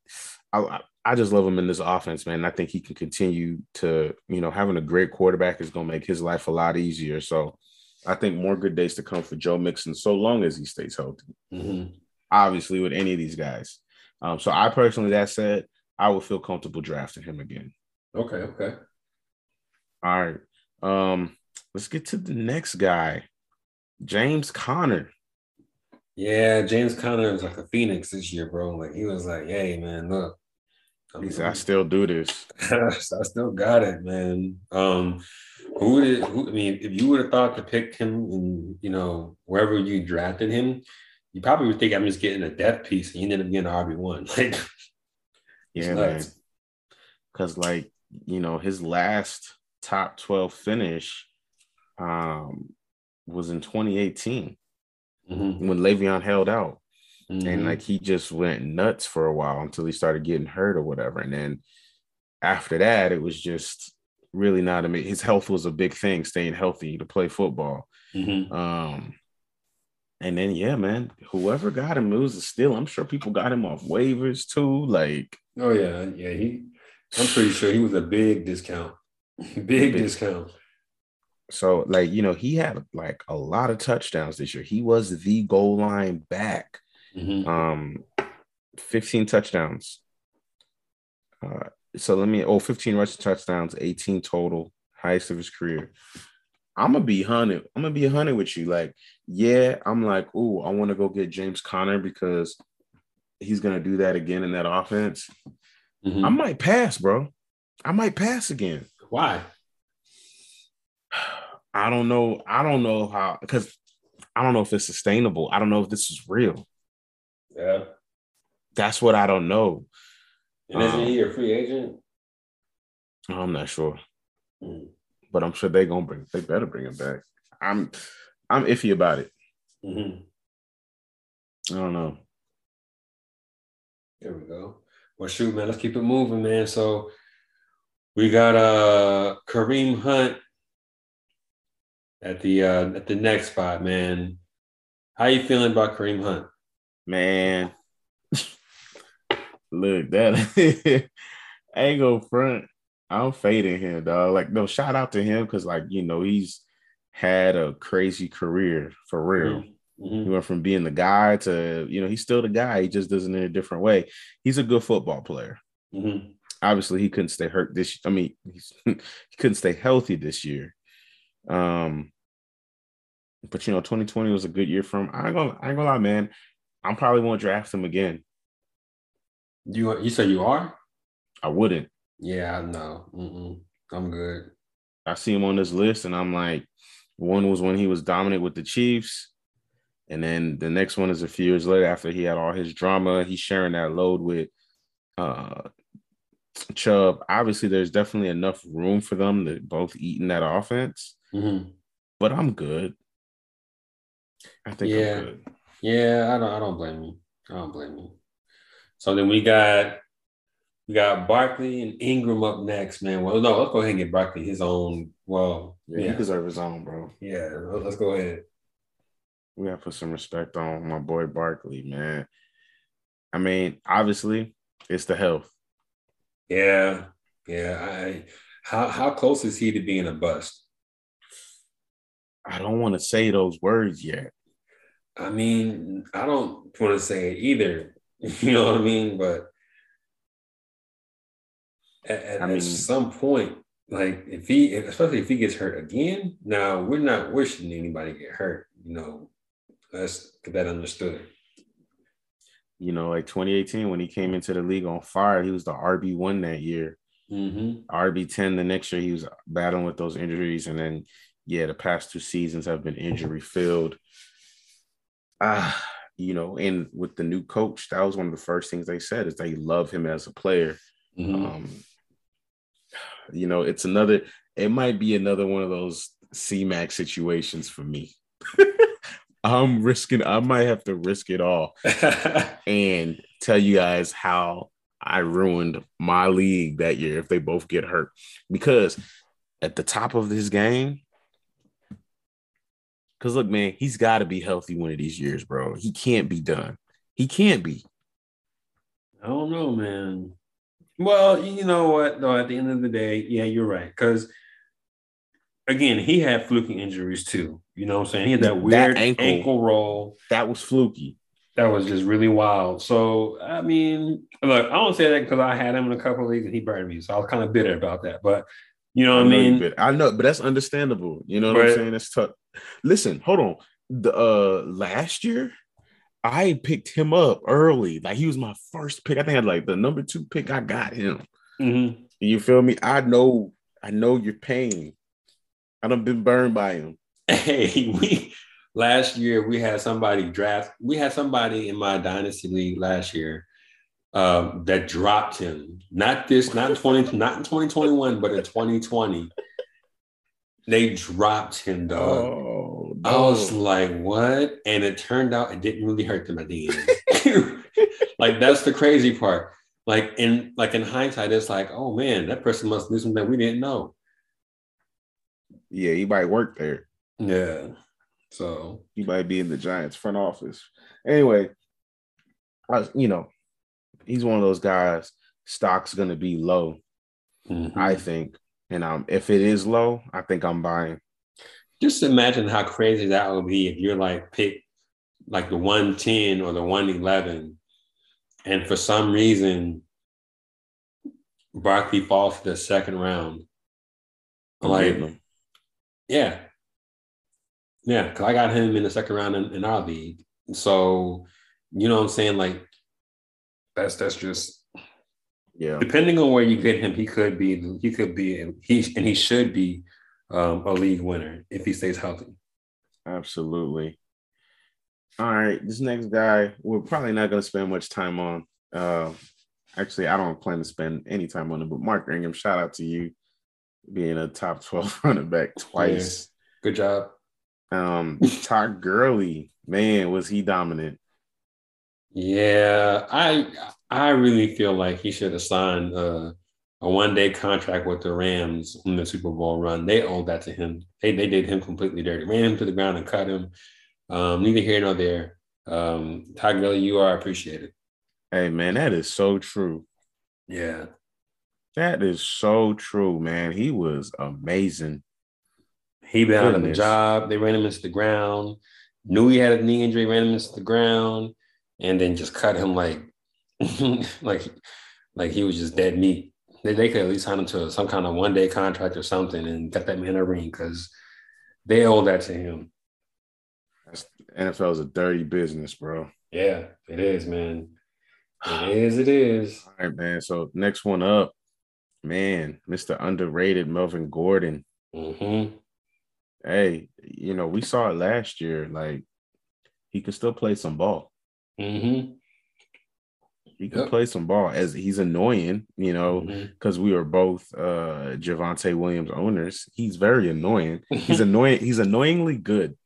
I, I just love him in this offense, man. I think he can continue to, you know, having a great quarterback is going to make his life a lot easier. So I think more good days to come for Joe Mixon so long as he stays healthy. Mm-hmm obviously, with any of these guys. Um, so I personally, that said, I would feel comfortable drafting him again. Okay, okay. All right. Um, let's get to the next guy, James Conner. Yeah, James Conner was like a phoenix this year, bro. Like he was like, "Hey, man, look." I, mean, I still do this. I still got it, man. Um, who would it, who, I mean, if you would have thought to pick him, and you know, wherever you drafted him, you probably would think I'm just getting a death piece, and you ended up getting RB one. Like, yeah, man. Because like you know, his last top twelve finish um, was in 2018 mm-hmm. when Le'Veon held out, mm-hmm. and like he just went nuts for a while until he started getting hurt or whatever, and then after that, it was just really not. I mean, his health was a big thing, staying healthy to play football. Mm-hmm. Um, and then yeah, man, whoever got him, it was a steal. I'm sure people got him off waivers too. Like, oh yeah, yeah. He, I'm pretty sure he was a big discount, big, big discount. So like you know, he had like a lot of touchdowns this year. He was the goal line back. Mm-hmm. Um, 15 touchdowns. Uh, so let me oh 15 rushing touchdowns, 18 total, highest of his career. I'm gonna be hunted. I'm gonna be hundred with you. Like, yeah, I'm like, oh, I want to go get James Conner because he's gonna do that again in that offense. Mm-hmm. I might pass, bro. I might pass again. Why? I don't know. I don't know how because I don't know if it's sustainable. I don't know if this is real. Yeah. That's what I don't know. And isn't um, he a free agent? I'm not sure. Mm but I'm sure they're gonna bring. They better bring him back. I'm I'm iffy about it. Mm-hmm. I don't know. There we go. Well, shoot, man, let's keep it moving, man. So we got uh Kareem Hunt at the uh at the next spot, man. How you feeling about Kareem Hunt? Man, look that I ain't go front. I'm fading him, dog. Like, no, shout out to him because, like, you know, he's had a crazy career for real. Mm-hmm. He went from being the guy to, you know, he's still the guy. He just does it in a different way. He's a good football player. Mm-hmm. Obviously, he couldn't stay hurt this. I mean, he couldn't stay healthy this year. Um, But you know, 2020 was a good year for him. I ain't gonna, I ain't gonna lie, man. I'm probably won't draft him again. You you say you are? I wouldn't. Yeah, I know. Mm-mm. I'm good. I see him on this list, and I'm like, one was when he was dominant with the Chiefs, and then the next one is a few years later after he had all his drama. He's sharing that load with uh Chubb. Obviously, there's definitely enough room for them to both eat in that offense. Mm-hmm. But I'm good. I think yeah. I'm good. Yeah, I don't I don't blame you. I don't blame you. So then we got we got Barkley and Ingram up next, man. Well, no, let's go ahead and get Barkley his own. Well, Yeah, yeah, he deserves his own, bro. yeah. Let's go ahead. We gotta put some respect on my boy Barkley, man. I mean, obviously, it's the health. Yeah, yeah. I how how close is he to being a bust? I don't want to say those words yet. I mean, I don't want to say it either. You know what I mean? But at, at, I at some point, like if he, especially if he gets hurt again, now we're not wishing anybody get hurt. You know, let's get that understood. You know, like 2018 when he came into the league on fire, he was the RB one that year. Mm-hmm. RB 10 the next year, he was battling with those injuries. And then, yeah, the past two seasons have been injury filled. Ah, you know, and with the new coach, that was one of the first things they said is they love him as a player. Mm-hmm. Um, you know, it's another, it might be another one of those C-Max situations for me. I'm risking, I might have to risk it all and tell you guys how I ruined my league that year if they both get hurt. Because at the top of this game, because look, man, he's got to be healthy one of these years, bro. He can't be done. He can't be. I don't know, man. Well, you know what? Though at the end of the day, yeah, you're right. Because again, he had fluky injuries too. You know what I'm saying? He had that That weird ankle. ankle roll. That was fluky. that was just really wild. So I mean, look, I don't say that because I had him in a couple of leagues and he burned me, so I was kind of bitter about that. But you know what I mean? bit- I know, but that's understandable. You know what But- I'm saying? It's tough. Listen, hold on. The uh last year, I picked him up early. Like he was my first pick. I think I had like the number two pick. I got him. Mhm. You feel me? I know, I know your pain. I done been burned by him. Hey, we last year we had somebody draft. We had somebody in my dynasty league last year um, that dropped him. Not this, not in twenty, not in twenty twenty one, but in twenty twenty. They dropped him, dog. Oh, I was like, what? And it turned out it didn't really hurt them at the end. like that's the crazy part. Like in like in hindsight, it's like, oh man, that person must do something that we didn't know. yeah, he might work there. Yeah. So He might be in the Giants front office. Anyway, I, was- you know, he's one of those guys. Stock's gonna be low, mhm. I think. And um, if it is low, I think I'm buying. just imagine how crazy that would be if you're like pick like the 110 or the 111, and for some reason Barkley falls to the second round. I'm Like, yeah. Yeah, because I got him in the second round in, in our league. So, you know what I'm saying? Like, that's that's just Yeah. depending on where you get him, he could be he could be he and he should be um, a league winner if he stays healthy. Absolutely. All right, this next guy, we're probably not going to spend much time on. Uh, actually, I don't plan to spend any time on him, but Mark Ingram, shout out to you being a top 12 running back twice. Good job. Um, Todd Gurley, man, was he dominant? Yeah, I I really feel like he should have signed uh, a one day contract with the Rams on the Super Bowl run. They owed that to him. They they did him completely dirty, ran him to the ground and cut him. Um, neither here nor there. Um, Todd Gurley, you are appreciated. Hey, man, that is so true. Yeah, That is so true, man. He was amazing. he been out of the job. They ran him into the ground. Knew he had a knee injury, ran him into the ground, and then just cut him like like like he was just dead meat. They, they could at least sign him to some kind of one day contract or something and get that man a ring because they owe that to him. NFL is a dirty business, bro. Yeah, it is, man. It is. It is. All right, man. So next one up, man, Mr. Underrated Melvin Gordon. Mm-hmm. Hey, you know we saw it last year. Like he could still play some ball. Mm-hmm. He can Yep. play some ball as he's annoying, you know, because we are both uh Javonte Williams owners. He's very annoying. He's annoying. He's annoyingly good.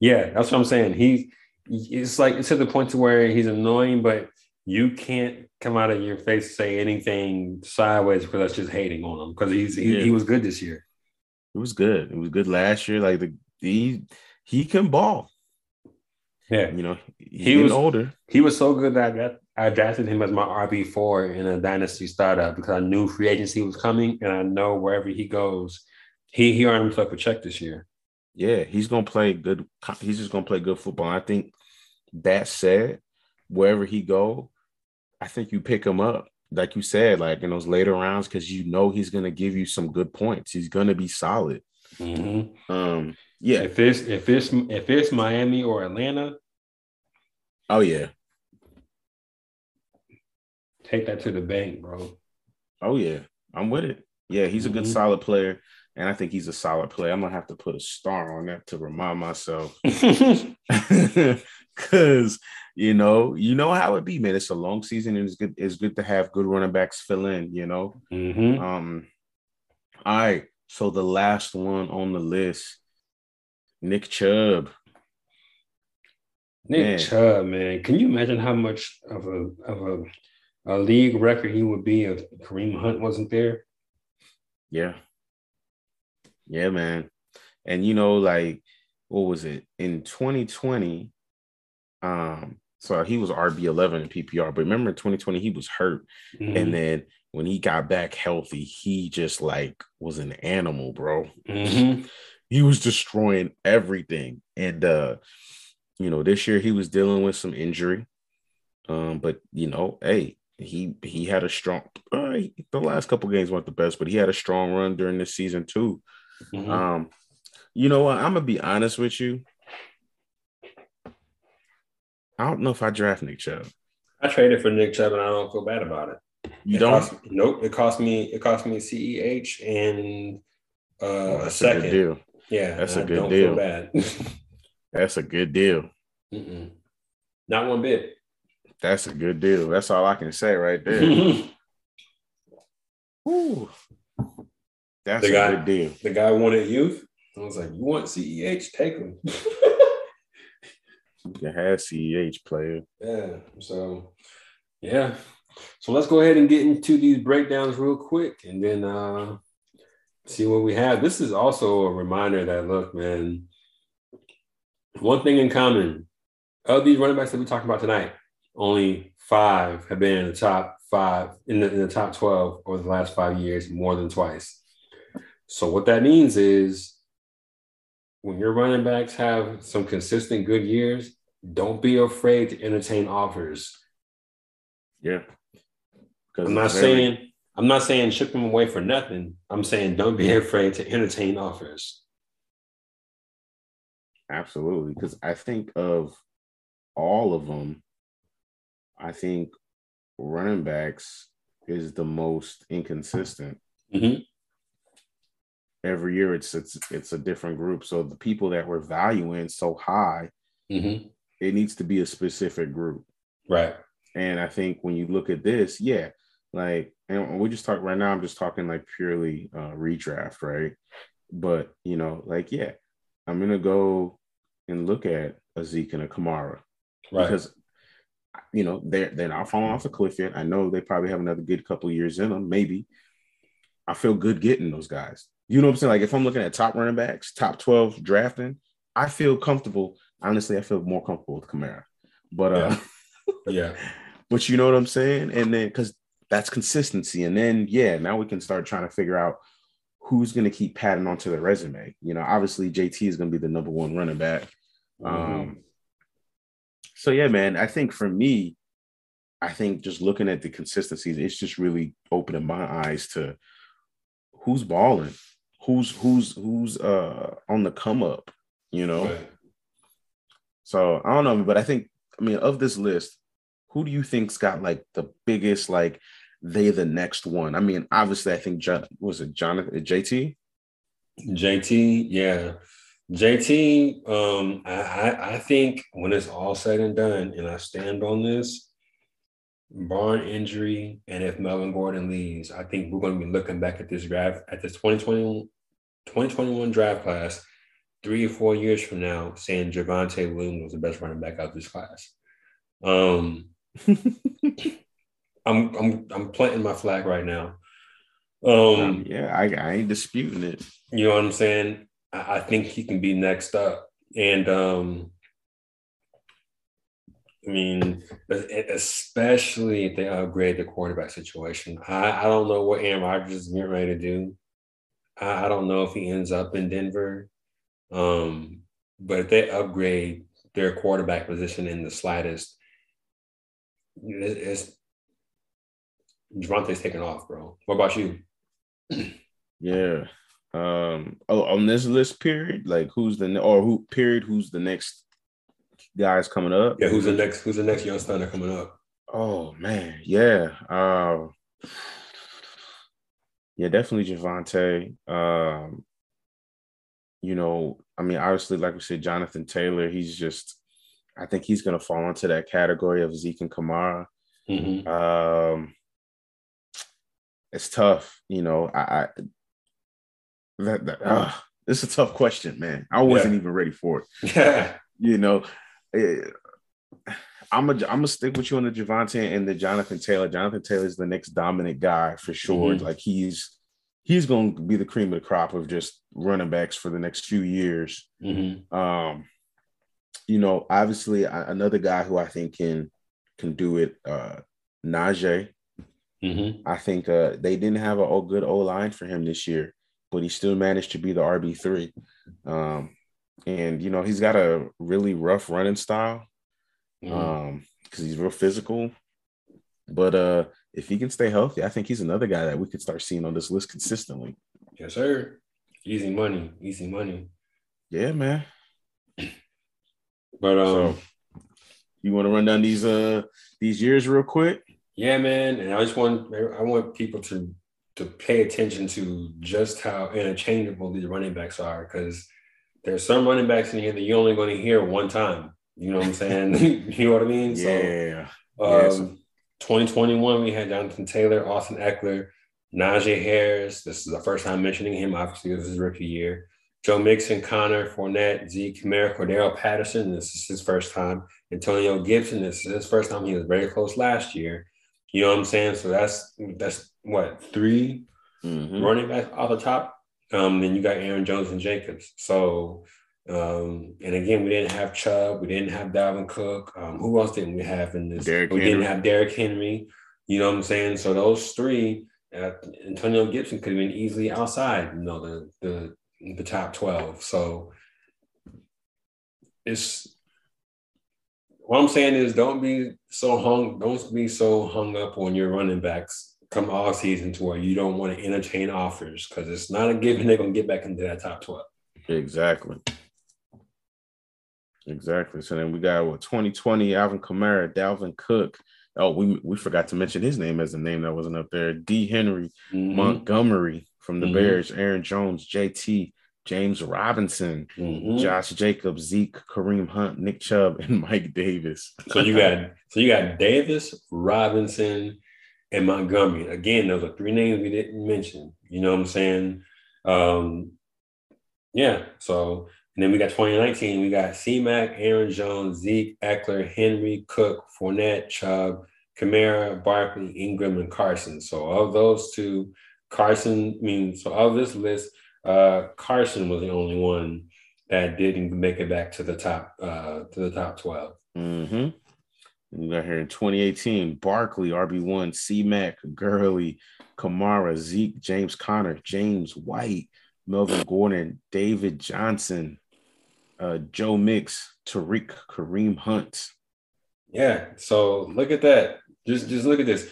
Yeah, that's what I'm saying. He, it's like it's to the point to where he's annoying, but you can't come out of your face say anything sideways because that's just hating on him because he's he, Yeah. he was good this year. It was good. It was good last year. Like the he he can ball. Yeah, You know, He was- older. he was so good that I, got, I drafted him as my RB four in a dynasty startup because I knew free agency was coming, and I know wherever he goes, he he earned himself a check this year. Yeah, he's gonna play good. He's just gonna play good football. I think that said, wherever he go, I think you pick him up, like you said, like in those later rounds, because you know he's gonna give you some good points. He's gonna be solid. Mm-hmm. Um, yeah. If it's if it's if it's Miami or Atlanta, Oh yeah. take that to the bank, bro. Oh yeah. I'm with it. Yeah, he's a good Mhm. solid player, and I think he's a solid player. I'm gonna have to put a star on that to remind myself. Cause you know, you know how it be, man. It's a long season and it's good, it's good to have good running backs fill in, you know. hmm Um all right. So the last one on the list, Nick Chubb. Nick Man. Chubb, man, can you imagine how much of a of a a league record he would be if Kareem Hunt wasn't there? Yeah. Yeah, man. And you know, like, what was it in 2020? Um, so he was RB11 in PPR, but remember in 2020 he was hurt, Mhm. and then when he got back healthy, he just like was an animal, bro. Mhm. He was destroying everything, and uh, you know, this year he was dealing with some injury, um, but you know, hey, he he had a strong. Uh, the last couple games weren't the best, but he had a strong run during this season too. Mhm. Um, you know what? I'm gonna be honest with you. I don't know if I draft Nick Chubb. I traded for Nick Chubb, and I don't feel bad about it. You It don't? cost- nope. It cost me. It cost me CEH and uh, Oh, a that's a good second. deal. Yeah, That's a I good deal. That's a good deal. Mm-mm. Not one bit. That's a good deal. That's all I can say right there. Whew. That's The a guy- good deal. the guy wanted youth. I was like, you want CEH? Take him. You can have CEH player. Yeah. So, yeah. So let's go ahead and get into these breakdowns real quick and then uh see what we have. This is also a reminder that look, man, one thing in common of these running backs that we talked about tonight, only five have been in the top five in the, in the top 12 over the last five years more than twice. So what that means is when your running backs have some consistent good years, don't be afraid to entertain offers. Yeah. Because I'm not saying I'm not saying ship them away for nothing. I'm saying don't be afraid to entertain offers. absolutely because I think of all of them, I think running backs is the most inconsistent. Mhm. Every year it's it's it's a different group. So the people that we're valuing so high, Mhm. it needs to be a specific group. Right. And I think when you look at this, yeah, like, and we just talk right now, I'm just talking like purely uh, redraft, right? But, you know, like, yeah, I'm going to go and look at a Zeke and a Kamara Right. because, you know, they're, they're not falling off the cliff yet. I know they probably have another good couple of years in them, maybe. I feel good getting those guys. You know what I'm saying? Like, if I'm looking at top running backs, top 12 drafting, I feel comfortable. Honestly, I feel more comfortable with Kamara. But, uh, yeah. but you know what I'm saying? And then because that's consistency. And then yeah, now we can start trying to figure out who's going to keep padding onto their resume. You know, obviously JT is going to be the number one running back. Mhm. Um, so yeah, man, I think for me, I think just looking at the consistencies, it's just really opening my eyes to who's balling, who's who's who's uh on the come up. You know, Right. So I don't know, but I think I mean of this list, who do you think's got like the biggest like they the next one? I mean, obviously, I think John was it Jonathan JT. JT, yeah. JT, um, I, I think when it's all said and done, and I stand on this, barn injury, and if Melvin Gordon leaves, I think we're going to be looking back at this draft, at this 2020, 2021 draft class, three or four years from now, saying Javonte Williams was the best running back out of this class. Um, I'm I'm I'm planting my flag right now. Um, um, yeah, I, I ain't disputing it. You know what I'm saying? I, think he can be next up, and um, I mean, especially if they upgrade the quarterback situation. I, I don't know what Aaron Rodgers is getting ready to do. I, I don't know if he ends up in Denver. Um, but if they upgrade their quarterback position in the slightest, it's Javonte's taking off, bro. What about you? yeah. Um. Oh, on this list period, like who's the or who period? Who's the next guys coming up? Yeah. Who's the next? Who's the next young stunner coming up? Oh man, yeah. Uh, yeah, definitely Javonte. Um, you know, I mean, obviously, like we said, Jonathan Taylor, he's just, I think he's going to fall into that category of Zeke and Kamara. Mm-hmm. Um, it's tough, you know. I, I that, that uh, it's a tough question, man. I wasn't yeah. even ready for it. Yeah, you know, it, eh, I'm a I'm gonna stick with you on the Javonte and the Jonathan Taylor. Jonathan Taylor is the next dominant guy for sure. Mm-hmm. Like he's he's going to be the cream of the crop of just running backs for the next few years. Mm-hmm. Um, you know, obviously another guy who I think can can do it, uh, Najee. Mm-hmm. I think uh, they didn't have a, a good O line for him this year, but he still managed to be the RB three. Um, and you know he's got a really rough running style, mm-hmm. um, because he's real physical. But uh, if he can stay healthy, I think he's another guy that we could start seeing on this list consistently. Yes, sir. Easy money, easy money. Yeah, man. But um, so, you want to run down these uh these years real quick? Yeah, man. And I just want I want people to to pay attention to just how interchangeable these running backs are because there's some running backs in here that you're only going to hear one time. You know what I'm saying? you know what I mean? Yeah. So, um, yeah, so 2021, we had Jonathan Taylor, Austin Ekeler, Najee Harris. This is the first time mentioning him. Obviously, this is rookie year. Joe Mixon, Conner, Fournette, Zeke, Kamara, Cordarrelle Patterson. This is his first time. Antonio Gibson. This is his first time. He was very close last year. You know what I'm saying? So that's that's what 3 mm-hmm. running backs off the top. Um, then you got Aaron Jones and Jacobs. So um, and again, we didn't have Chubb, we didn't have Dalvin Cook. Um, who else didn't we have in this? Derrick we Henry. didn't have Derrick Henry. You know what I'm saying? So those three, uh, Antonio Gibson could have been easily outside, you know, the the the top 12. So it's what I'm saying is don't be so hung, don't be so hung up on your running backs come off season to where you don't want to entertain offers because it's not a given they're gonna get back into that top 12. Exactly. Exactly. So then we got what 2020 Alvin Kamara, Dalvin Cook. Oh, we we forgot to mention his name as a name that wasn't up there. D. Henry, mm-hmm. Montgomery from the mm-hmm. Bears, Aaron Jones, JT, James Robinson, mm-hmm. Josh Jacobs, Zeke, Kareem Hunt, Nick Chubb, and Mike Davis. so you got so you got Davis, Robinson, and Montgomery. Again, those are three names we didn't mention. You know what I'm saying? Um, yeah. So and then we got 2019, we got C Mac, Aaron Jones, Zeke, Ekeler, Henry, Cook, Fournette, Chubb, Kamara, Barkley, Ingram, and Carson. So of those two, Carson, I mean, so of this list, uh, Carson was the only one that didn't make it back to the top uh, to the top 12. Mm-hmm. We got here in 2018, Barkley, RB1, C Mac, Gurley, Kamara, Zeke, James Conner, James White, Melvin Gordon, David Johnson, uh, Joe Mix, Tarik, Kareem Hunt. Yeah. So look at that. Just just look at this.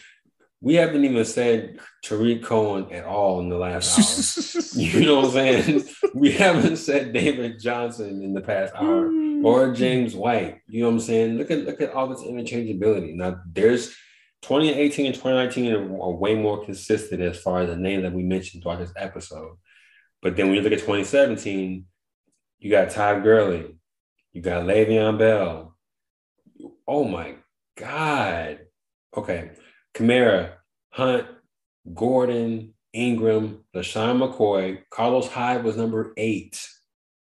We haven't even said Tarik Cohen at all in the last hour. you know what I'm saying? we haven't said David Johnson in the past hour hmm. or James White. You know what I'm saying? Look at look at all this interchangeability. Now there's 2018 and 2019 are way more consistent as far as the name that we mentioned throughout this episode. But then when you look at 2017, you got Todd Gurley, you got Le'Veon Bell. Oh my God. Okay. Kamara, Hunt, Gordon, Ingram, LeSean McCoy, Carlos Hyde was number eight.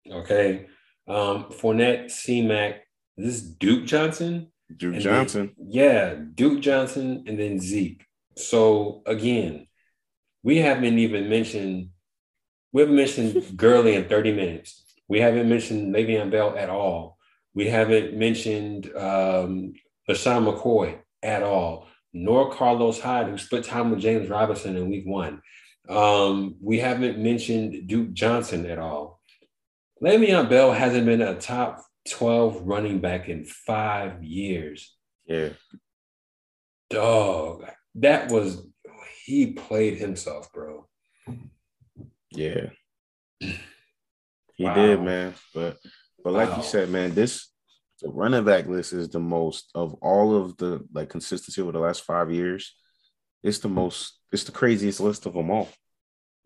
Okay. Um, Fournette, C Mac, this is Duke Johnson. Duke Johnson. Then, yeah, Duke Johnson and then Zeke. So again, we haven't even mentioned, we haven't mentioned Gurley in 30 minutes. We haven't mentioned Le'Veon Bell at all. We haven't mentioned um, LeSean McCoy at all nor Carlos Hyde, who split time with James Robinson in week one. Um, we haven't mentioned Duke Johnson at all. Le'Veon Bell hasn't been a top 12 running back in five years. Yeah. Dog, that was, he played himself, bro. Yeah. He wow. did, man. But, but like wow. you said, man, this the running back list is the most of all of the like consistency over the last five years. It's the most. It's the craziest list of them all.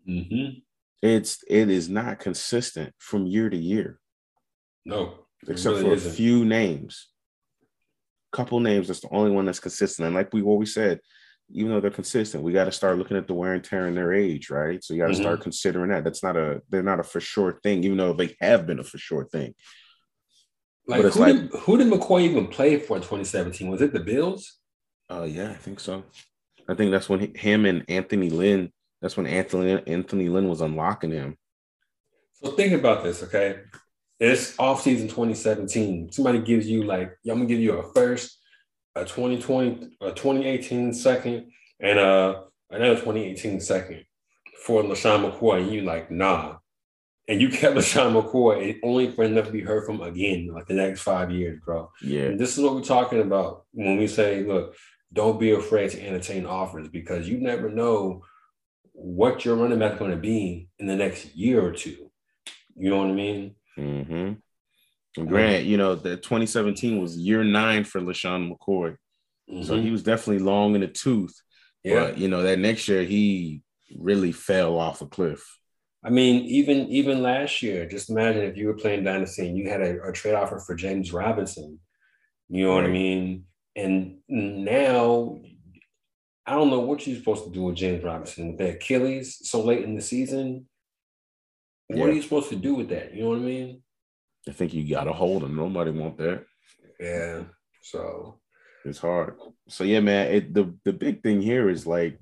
Mm-hmm. It's it is not consistent from year to year. No, except really for isn't. a few names. Couple names. That's the only one that's consistent. And like we always said, even though they're consistent, we got to start looking at the wear and tear in their age, right? So you got to mm-hmm. start considering that. That's not a they're not a for sure thing, even though they have been a for sure thing. Like who, like, did, who did McCoy even play for in 2017? Was it the Bills? Uh, yeah, I think so. I think that's when he, him and Anthony Lynn. That's when Anthony Anthony Lynn was unlocking him. So think about this, okay? It's off season 2017. Somebody gives you like, I'm gonna give you a first, a 2020, a 2018 second, and uh another 2018 second for LeSean McCoy. And you like, nah, and you kept LeSean McCoy and only for enough to be heard from again, like the next five years, bro. Yeah. And this is what we're talking about when we say, look, don't be afraid to entertain offers because you never know what your running back going to be in the next year or two. You know what I mean? Mm-hmm. Grant, you know, the 2017 was year nine for LeSean McCoy. Mm-hmm. So he was definitely long in the tooth. Yeah. But, you know, that next year he really fell off a cliff. I mean, even even last year, just imagine if you were playing Dynasty and you had a, a trade offer for James Robinson. You know what I mean? And now I don't know what you're supposed to do with James Robinson. The Achilles so late in the season. What yeah. are you supposed to do with that? You know what I mean? I think you gotta hold him. Nobody want that. Yeah. So it's hard. So yeah, man. It, the the big thing here is like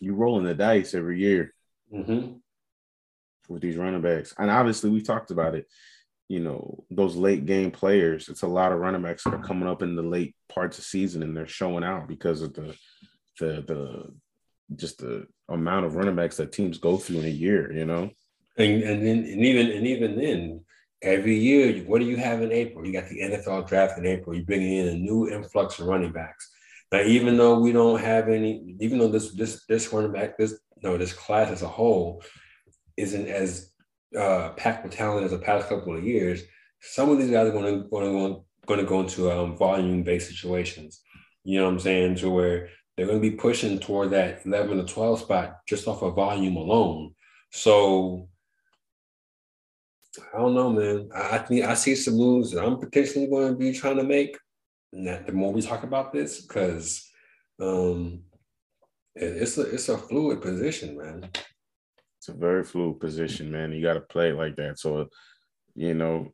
you're rolling the dice every year. Mm-hmm with these running backs. And obviously, we talked about it. You know, those late game players, it's a lot of running backs that are coming up in the late parts of season and they're showing out because of the the the just the amount of running backs that teams go through in a year, you know. And and then and even and even then, every year, what do you have in April? You got the NFL draft in April. You're bringing in a new influx of running backs. Now, even though we don't have any, even though this this this running back, this no, this class as a whole isn't as uh, packed with talent as the past couple of years, some of these guys are going to going to going to go into um, volume based situations. You know what I'm saying? To where they're going to be pushing toward that 11 or 12 spot just off of volume alone. So I don't know, man. I, think I see some moves that I'm potentially going to be trying to make. And that the more we talk about this, because um, it, it's a it's a fluid position, man it's a very fluid position, man. You got to play it like that. So, you know,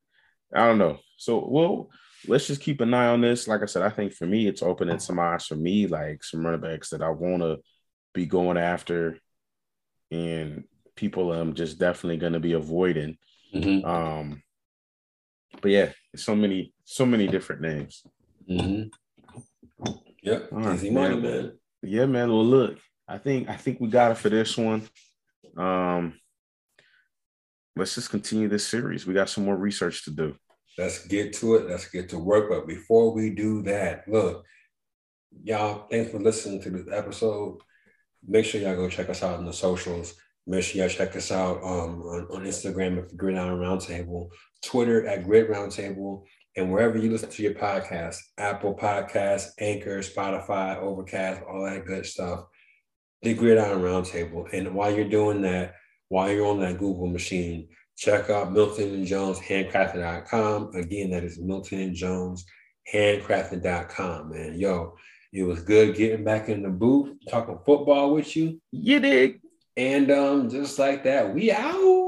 I don't know. So, well, let's just keep an eye on this. Like I said, I think for me, it's opening some eyes for me, like some running backs that I want to be going after, and people I'm just definitely going to be avoiding. Mm-hmm. Um, but yeah, so many, so many different names. Mm-hmm. Yep, right, easy money, man. man. Yeah, man. Well, look, I think I think we got it for this one. Um, let's just continue this series. We got some more research to do. Let's get to it. Let's get to work. But before we do that, look, y'all, thanks for listening to this episode. Make sure y'all go check us out on the socials. Make sure y'all check us out um, on, on Instagram at Gridiron Roundtable, Twitter at Grid Roundtable, and wherever you listen to your podcast, Apple Podcasts, Anchor, Spotify, Overcast, all that good stuff. The Gridiron Roundtable. And while you're doing that, while you're on that Google machine, check out Milton and Jones handcrafted.com. Again, that is Milton and Jones handcrafted.com, man. Yo, it was good getting back in the booth, talking football with you. You dig. And um, just like that, we out.